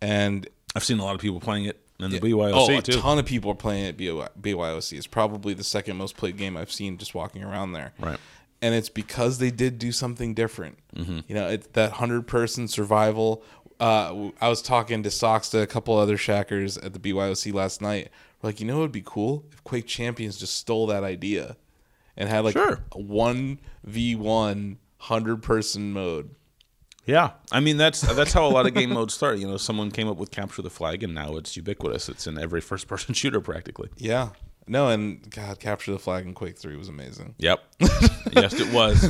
and I've seen a lot of people playing it in the BYOC oh, a too. ton of people are playing at BY- BYOC. It's probably the second most played game I've seen just walking around there. Right. And it's because they did do something different. Mm-hmm. You know, it's that hundred person survival. Uh, I was talking to Sox to a couple other shackers at the BYOC last night. We're like, you know, what would be cool if Quake Champions just stole that idea and had like Sure. a one v one hundred person mode. Yeah, I mean that's that's how a lot of game [LAUGHS] modes start. You know, someone came up with capture the flag, and now it's ubiquitous. It's in every [LAUGHS] first-person shooter practically. Yeah. No, and God, capture the flag in Quake Three was amazing. Yep. [LAUGHS] yes, it was.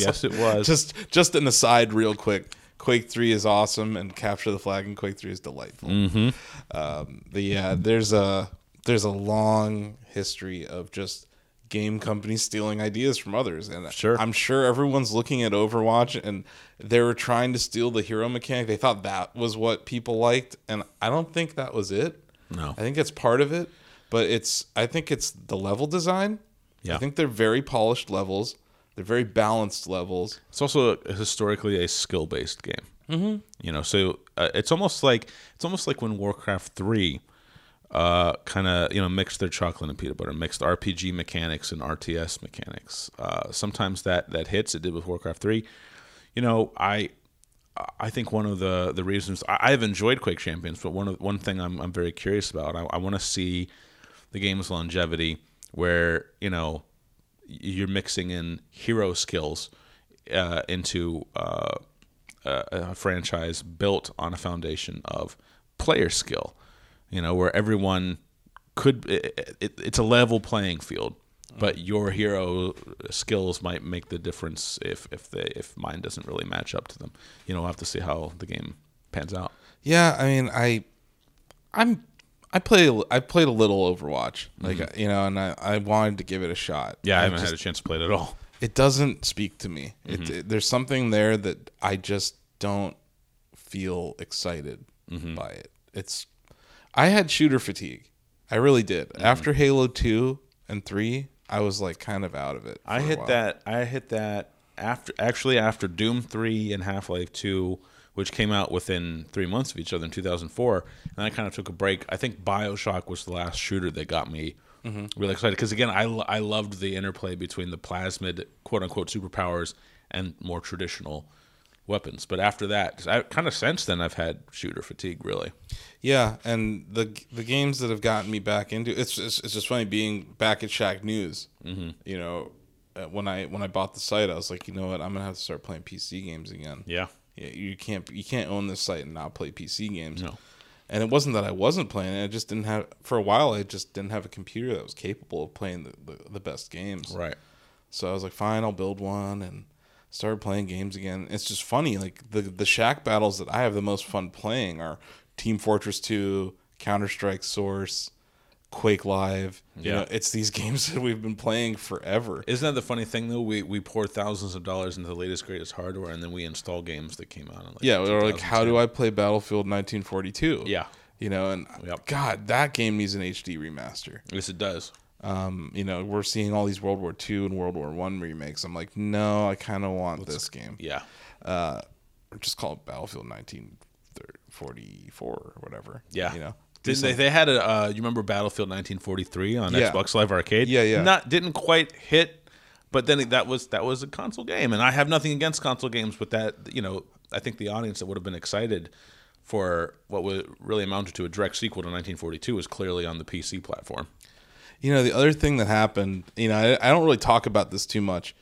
yes, it was. just just an aside real quick quake 3 is awesome and capture the flag in quake 3 is delightful mm-hmm. um, but yeah there's a there's a long history of just game companies stealing ideas from others and Sure. i'm sure everyone's looking at overwatch and they were trying to steal the hero mechanic they thought that was what people liked and i don't think that was it No. i think it's part of it but it's i think it's the level design Yeah. i think they're very polished levels they're very balanced levels It's also historically a skill-based game. Mm-hmm. You know, so uh, it's almost like it's almost like when Warcraft three uh, kind of you know mixed their chocolate and peanut butter, mixed RPG mechanics and RTS mechanics. Uh, sometimes that that hits. It did with Warcraft three. You know, I I think one of the the reasons I, I've enjoyed Quake Champions, but one of one thing I'm I'm very curious about. I, I want to see the game's longevity, where you know you're mixing in hero skills uh, into uh, a, a franchise built on a foundation of player skill. You know, where everyone could it, it, it's a level playing field, but your hero skills might make the difference if if they if mine doesn't really match up to them. You know, we'll have to see how the game pans out. Yeah, I mean, I, I'm, I play, I played a little Overwatch, like mm-hmm. you know, and I, I wanted to give it a shot. Yeah, I haven't just, had a chance to play it at all. It doesn't speak to me. It, mm-hmm. it- there's something there that I just don't feel excited mm-hmm. by it. It's, I had shooter fatigue. I really did. Mm-hmm. After Halo two and three, I was like kind of out of it. I hit that. I hit that after actually after Doom three and Half Life two, which came out within three months of each other in two thousand four, and I kind of took a break. I think Bioshock was the last shooter that got me mm-hmm. really excited because again, I I loved the interplay between the plasmid quote unquote superpowers and more traditional weapons. But after that, I kind of since then I've had shooter fatigue really. Yeah, and the the games that have gotten me back into it's it's, it's just funny being back at Shack News. Mm-hmm. You know, uh, when I when I bought the site, I was like, you know what, I'm gonna have to start playing PC games again. Yeah. Yeah, you can't you can't own this site and not play PC games. No. And it wasn't that I wasn't playing it; I just didn't have for a while. I just didn't have a computer that was capable of playing the, the, the best games. Right. So I was like, fine, I'll build one and started playing games again. It's just funny, like the the Shack battles that I have the most fun playing are Team Fortress 2, Counter Strike Source, Quake Live. You Yeah. know, it's these [LAUGHS] games that we've been playing forever. Isn't that the funny thing though? We we pour thousands of dollars into the latest greatest hardware, and then we install games that came out. In like Yeah, or like how do I play Battlefield 1942? Yeah, You know, and Yep. God, that game needs an HD remaster. yes, it does. Um, you know, we're seeing all these World War II and World War One remakes. I'm like, no, I kind of want this game. Yeah, Uh, just call it Battlefield 1944 or whatever. yeah. you know, Didn't they? They had a. Uh, you remember Battlefield 1943 on Yeah. Xbox Live Arcade? Yeah, yeah. Not didn't quite hit, but then that was that was a console game, and I have nothing against console games, but that you know, I think the audience that would have been excited for what would really amounted to a direct sequel to 1942 was clearly on the PC platform. You know, the other thing that happened, you know, I, I don't really talk about this too much,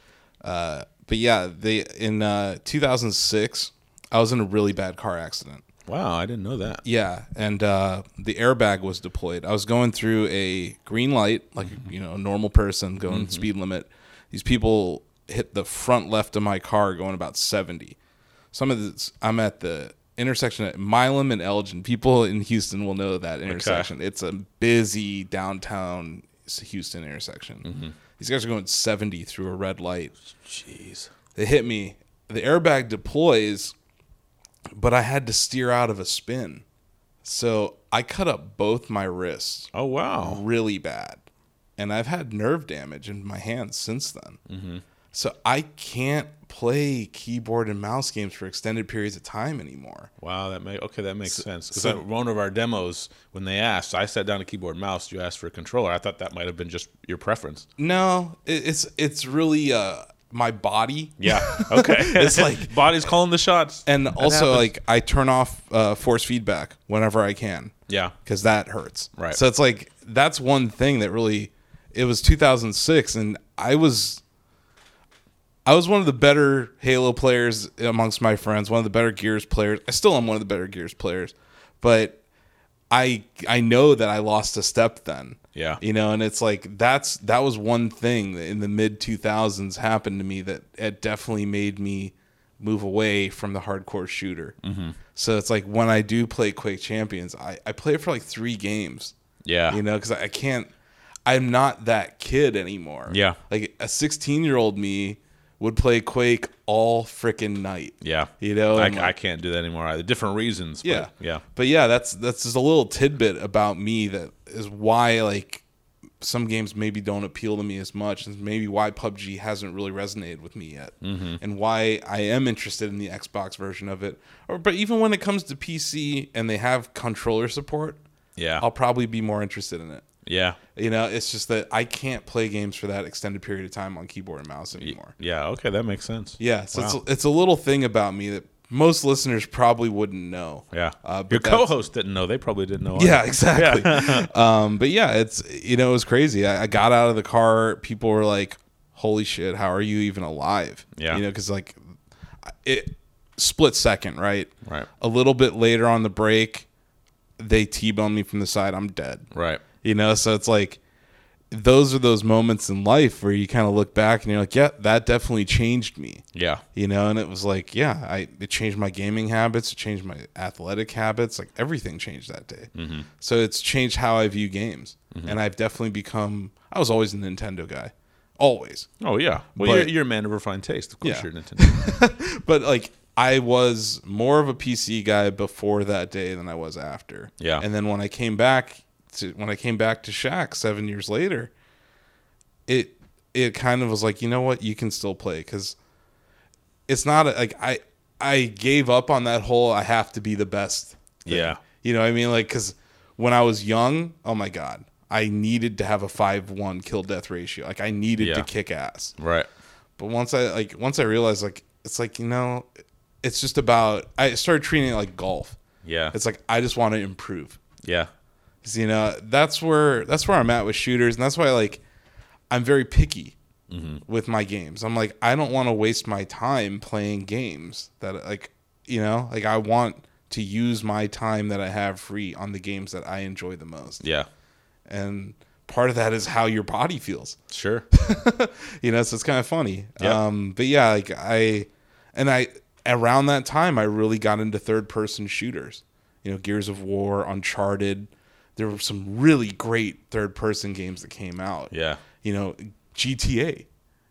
uh, but yeah, they in uh, 2006, I was in a really bad car accident. Wow, I didn't know that. Yeah, and uh, the airbag was deployed. I was going through a green light, like you know, a normal person going speed limit. These people hit the front left of my car going about seventy. Some of this, I'm at the intersection at Milam and Elgin. People in Houston will know that intersection. It's a busy downtown Houston intersection. Mm-hmm. These guys are going seventy through a red light. Jeez. They hit me. The airbag deploys, but I had to steer out of a spin. So I cut up both my wrists Oh wow. really bad. And I've had nerve damage in my hands since then. Mm-hmm. So I can't play keyboard and mouse games for extended periods of time anymore. Wow, that make okay, that makes sense. Because so- one of our demos, when they asked, I sat down a keyboard and mouse. You asked for a controller. I thought that might have been just your preference. No, it, it's it's really uh my body. Yeah. [LAUGHS] Okay. It's like- [LAUGHS] body's calling the shots. And also happens. like I turn off uh, force feedback whenever I can. Yeah. because that hurts. Right. So it's like that's one thing that really. It was 2006, and I was. I was one of the better Halo players amongst my friends. One of the better Gears players. I still am one of the better Gears players, but I I know that I lost a step then. Yeah. You know, and it's like that's that was one thing that in the mid 2000s happened to me that it definitely made me move away from the hardcore shooter. Mm-hmm. So it's like when I do play Quake Champions, I, I play it for like three games. Yeah. You know, because I can't, I'm not that kid anymore. Yeah. Like a 16 year old me would play Quake all freaking night. Yeah. You know, I, like- I can't do that anymore either. Different reasons. but yeah, yeah. But yeah, that's that's just a little tidbit about me that is why like some games maybe don't appeal to me as much, and maybe why PUBG hasn't really resonated with me yet, Mm-hmm. and why I am interested in the Xbox version of it. Or but even when it comes to PC and they have controller support, Yeah. I'll probably be more interested in it. Yeah. You know, it's just that I can't play games for that extended period of time on keyboard and mouse anymore. Yeah. Okay, that makes sense. Yeah, so Wow. it's, it's a little thing about me that most listeners probably wouldn't know. Yeah. Uh, Your co-host didn't know. They probably didn't know. Yeah, either. exactly. [LAUGHS] um, but yeah, it's you know it was crazy. I, I got out of the car. People were like, "Holy shit, how are you even alive?" Yeah. you know, because like it split second, right? Right. A little bit later on the break, they t-bone me from the side. I'm dead. Right. You know, so it's like those are those moments in life where you kind of look back and you're like, yeah, that definitely changed me. Yeah. You know, and it was like, yeah, I it changed my gaming habits, it changed my athletic habits, like everything changed that day. Mm-hmm. So it's changed how I view games, and I've definitely become. I was always a Nintendo guy, always, Oh yeah. Well, But- you're, you're a man of refined taste. Of course, Yeah. you're Nintendo. [LAUGHS] but like I was more of a PC guy before that day than I was after. Yeah. and then when I came back to when I came back to Shack seven years later, it it kind of was like, you know what, you can still play because it's not a, like I I gave up on that whole I have to be the best. thing. Yeah. you know what I mean, like because when I was young, oh my god, I needed to have a five one kill death ratio. Like I needed Yeah. to kick ass. right. But once I like once I realized like it's like you know, it's just about I started treating it like golf. Yeah. It's like I just want to improve. yeah. 'Cause, you know, that's where that's where I'm at with shooters, and that's why like I'm very picky with my games. I'm like I don't want to waste my time playing games that like you know like I want to use my time that I have free on the games that I enjoy the most, Yeah. and part of that is how your body feels. Sure. [LAUGHS] you know so it's kind of funny Yeah. um but yeah like i and i around that time i really got into third person shooters you know gears of war uncharted there were some really great third person games that came out. Yeah. You know, GTA.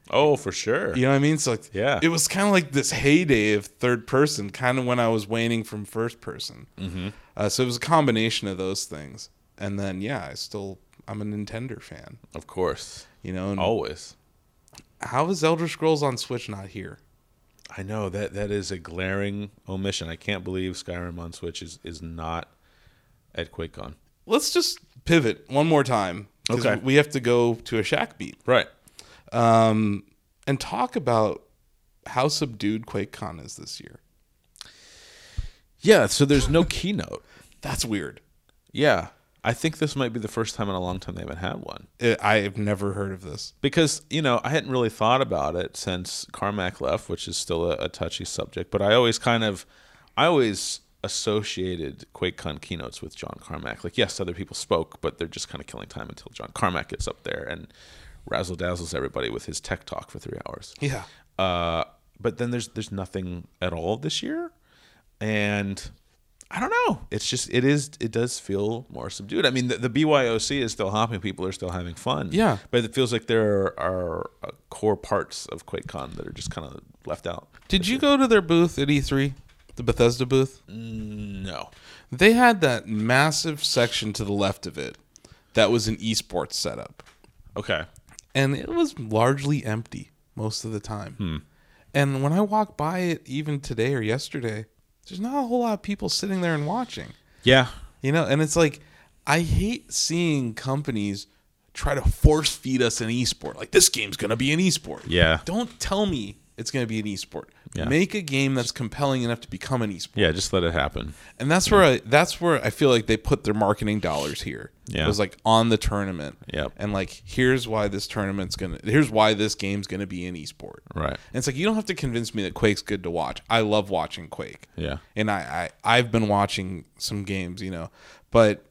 Oh, for sure. You know what I mean? So like, Yeah. it was kind of like this heyday of third person, kind of when I was waning from first person. Mm-hmm. Uh, so it was a combination of those things, and then yeah, I still I'm a Nintendo fan. Of course. You know, and Always. how is Elder Scrolls on Switch not here? I know that that is a glaring omission. I can't believe Skyrim on Switch is, is not at QuakeCon. Let's just pivot one more time. 'cause Okay. we have to go to a shack beat Right. um, and talk about how subdued QuakeCon is this year. Yeah, so there's no keynote. [LAUGHS] That's weird. Yeah. I think this might be the first time in a long time they haven't had one. I- I've never heard of this. Because, you know, I hadn't really thought about it since Carmack left, which is still a, a touchy subject, but I always kind of I always associated QuakeCon keynotes with John Carmack. Like, yes, other people spoke, but they're just kind of killing time until John Carmack gets up there and razzle dazzles everybody with his tech talk for three hours. Yeah. Uh, but then there's there's nothing at all this year, and I don't know. It's just it is it does feel more subdued. I mean, the, the BYOC is still hopping. People are still having fun. Yeah. but it feels like there are uh, core parts of QuakeCon that are just kind of left out. Did you go to their booth at E3, the Bethesda booth? No. They had that massive section to the left of it that was an esports setup, Okay. and it was largely empty most of the time. Hmm. And when I walk by it, even today or yesterday, there's not a whole lot of people sitting there and watching. Yeah. You know, and it's like I hate seeing companies try to force feed us an esport. Like this game's gonna be an esport. Yeah. Don't tell me it's gonna be an esport. Yeah. Make a game that's compelling enough to become an esport. Yeah. Just let it happen. And that's where I that's where I feel like they put their marketing dollars here. Yeah. It was like on the tournament. Yep. And like here's why this tournament's gonna here's why this game's gonna be an esport. Right. And it's like you don't have to convince me that Quake's good to watch. I love watching Quake. Yeah. And I, I I've been watching some games, you know, but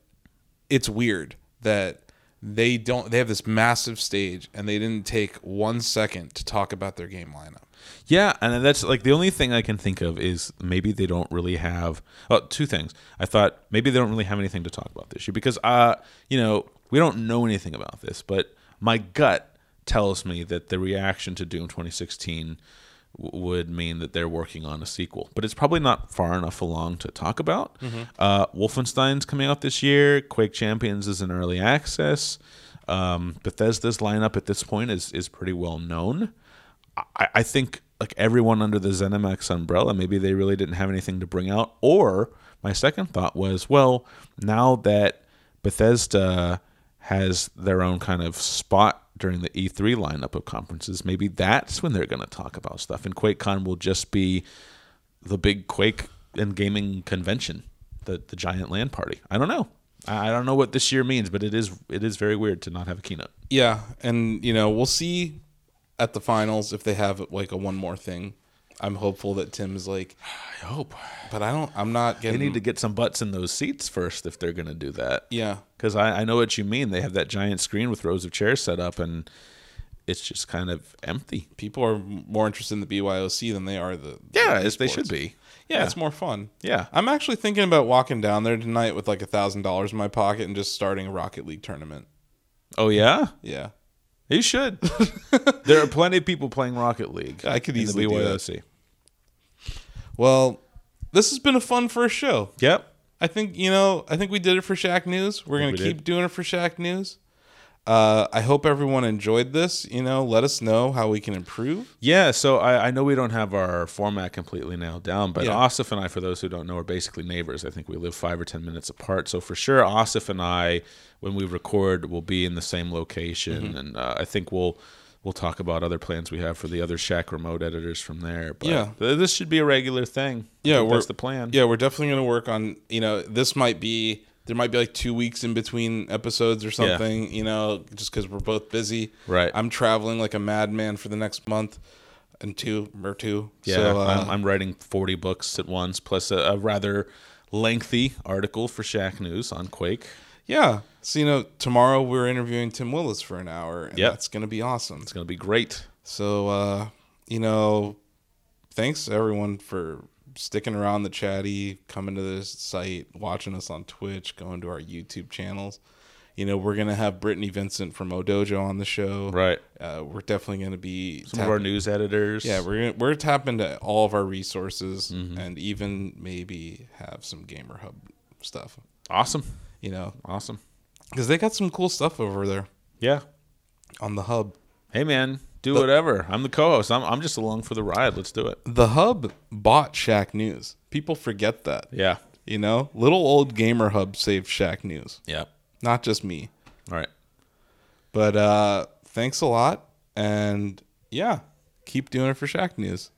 it's weird that they don't they have this massive stage and they didn't take one second to talk about their game lineup. Yeah, and that's like the only thing I can think of is maybe they don't really have. Oh, two things. I thought maybe they don't really have anything to talk about this year because, uh, you know, we don't know anything about this, but my gut tells me that the reaction to Doom 2016 w- would mean that they're working on a sequel, but it's probably not far enough along to talk about. Uh, Wolfenstein's coming out this year. Quake Champions is in early access. Um, Bethesda's lineup at this point is is pretty well known. I, I think like everyone under the ZeniMax umbrella, maybe they really didn't have anything to bring out. Or my second thought was, well, now that Bethesda has their own kind of spot during the E3 lineup of conferences, maybe that's when they're going to talk about stuff. And QuakeCon will just be the big Quake and gaming convention, the the giant LAN party. I don't know. I I don't know what this year means, but it is it is very weird to not have a keynote. Yeah, and you know, we'll see at the finals if they have like a one more thing. I'm hopeful that Tim's like, I hope but I don't I'm not they getting need to get some butts in those seats first if they're going to do that. Yeah. Because I, I know what you mean. They have that giant screen with rows of chairs set up, and it's just kind of empty. People are more interested in the BYOC than they are the Yeah, the as they should be. Yeah, it's more fun. Yeah. I'm actually thinking about walking down there tonight with like a thousand dollars in my pocket and just starting a Rocket League tournament. Oh yeah, Yeah. You should. [LAUGHS] there are plenty of people playing Rocket League. I could easily do that. Well, this has been a fun first show. Yep. I think you know. I think we did it for Shack News. We're gonna we keep did. doing it for Shack News. Uh, I hope everyone enjoyed this. You know, let us know how we can improve. Yeah, so I, I know we don't have our format completely nailed down, but Yeah. Asif and I, for those who don't know, are basically neighbors. I think we live five or ten minutes apart. So for sure, Asif and I, when we record, will be in the same location, Mm-hmm. and uh, I think we'll we'll talk about other plans we have for the other Shack remote editors from there. But Yeah. th- this should be a regular thing. I Yeah, that's the plan. Yeah, we're definitely gonna work on. You know, this might be there might be like two weeks in between episodes or something. You know, just because we're both busy. Right. I'm traveling like a madman for the next month and two or two. Yeah, So, uh, I'm, I'm writing 40 books at once, plus a, a rather lengthy article for Shack News on Quake. yeah. So you know, tomorrow we're interviewing Tim Willits for an hour, and Yep. that's gonna be awesome. It's going to be great. So, uh, you know, thanks everyone for sticking around the chatty, coming to this site, watching us on Twitch, going to our YouTube channels. You know, we're gonna have Brittany Vincent from Odojo on the show. Right. Uh, we're definitely gonna be Some of our news editors. Yeah, we're gonna, we're tapping to all of our resources Mm-hmm. and even maybe have some Gamer Hub stuff. awesome. You know, Awesome. because they got some cool stuff over there Yeah. on the hub. Hey man, do whatever. I'm the co-host. I'm I'm just along for the ride. Let's do it. The hub bought Shack News. People forget that. Yeah. You know, little old Gamer Hub saved Shack News, Yeah. not just me. All right. But uh thanks a lot, and yeah, keep doing it for Shack News.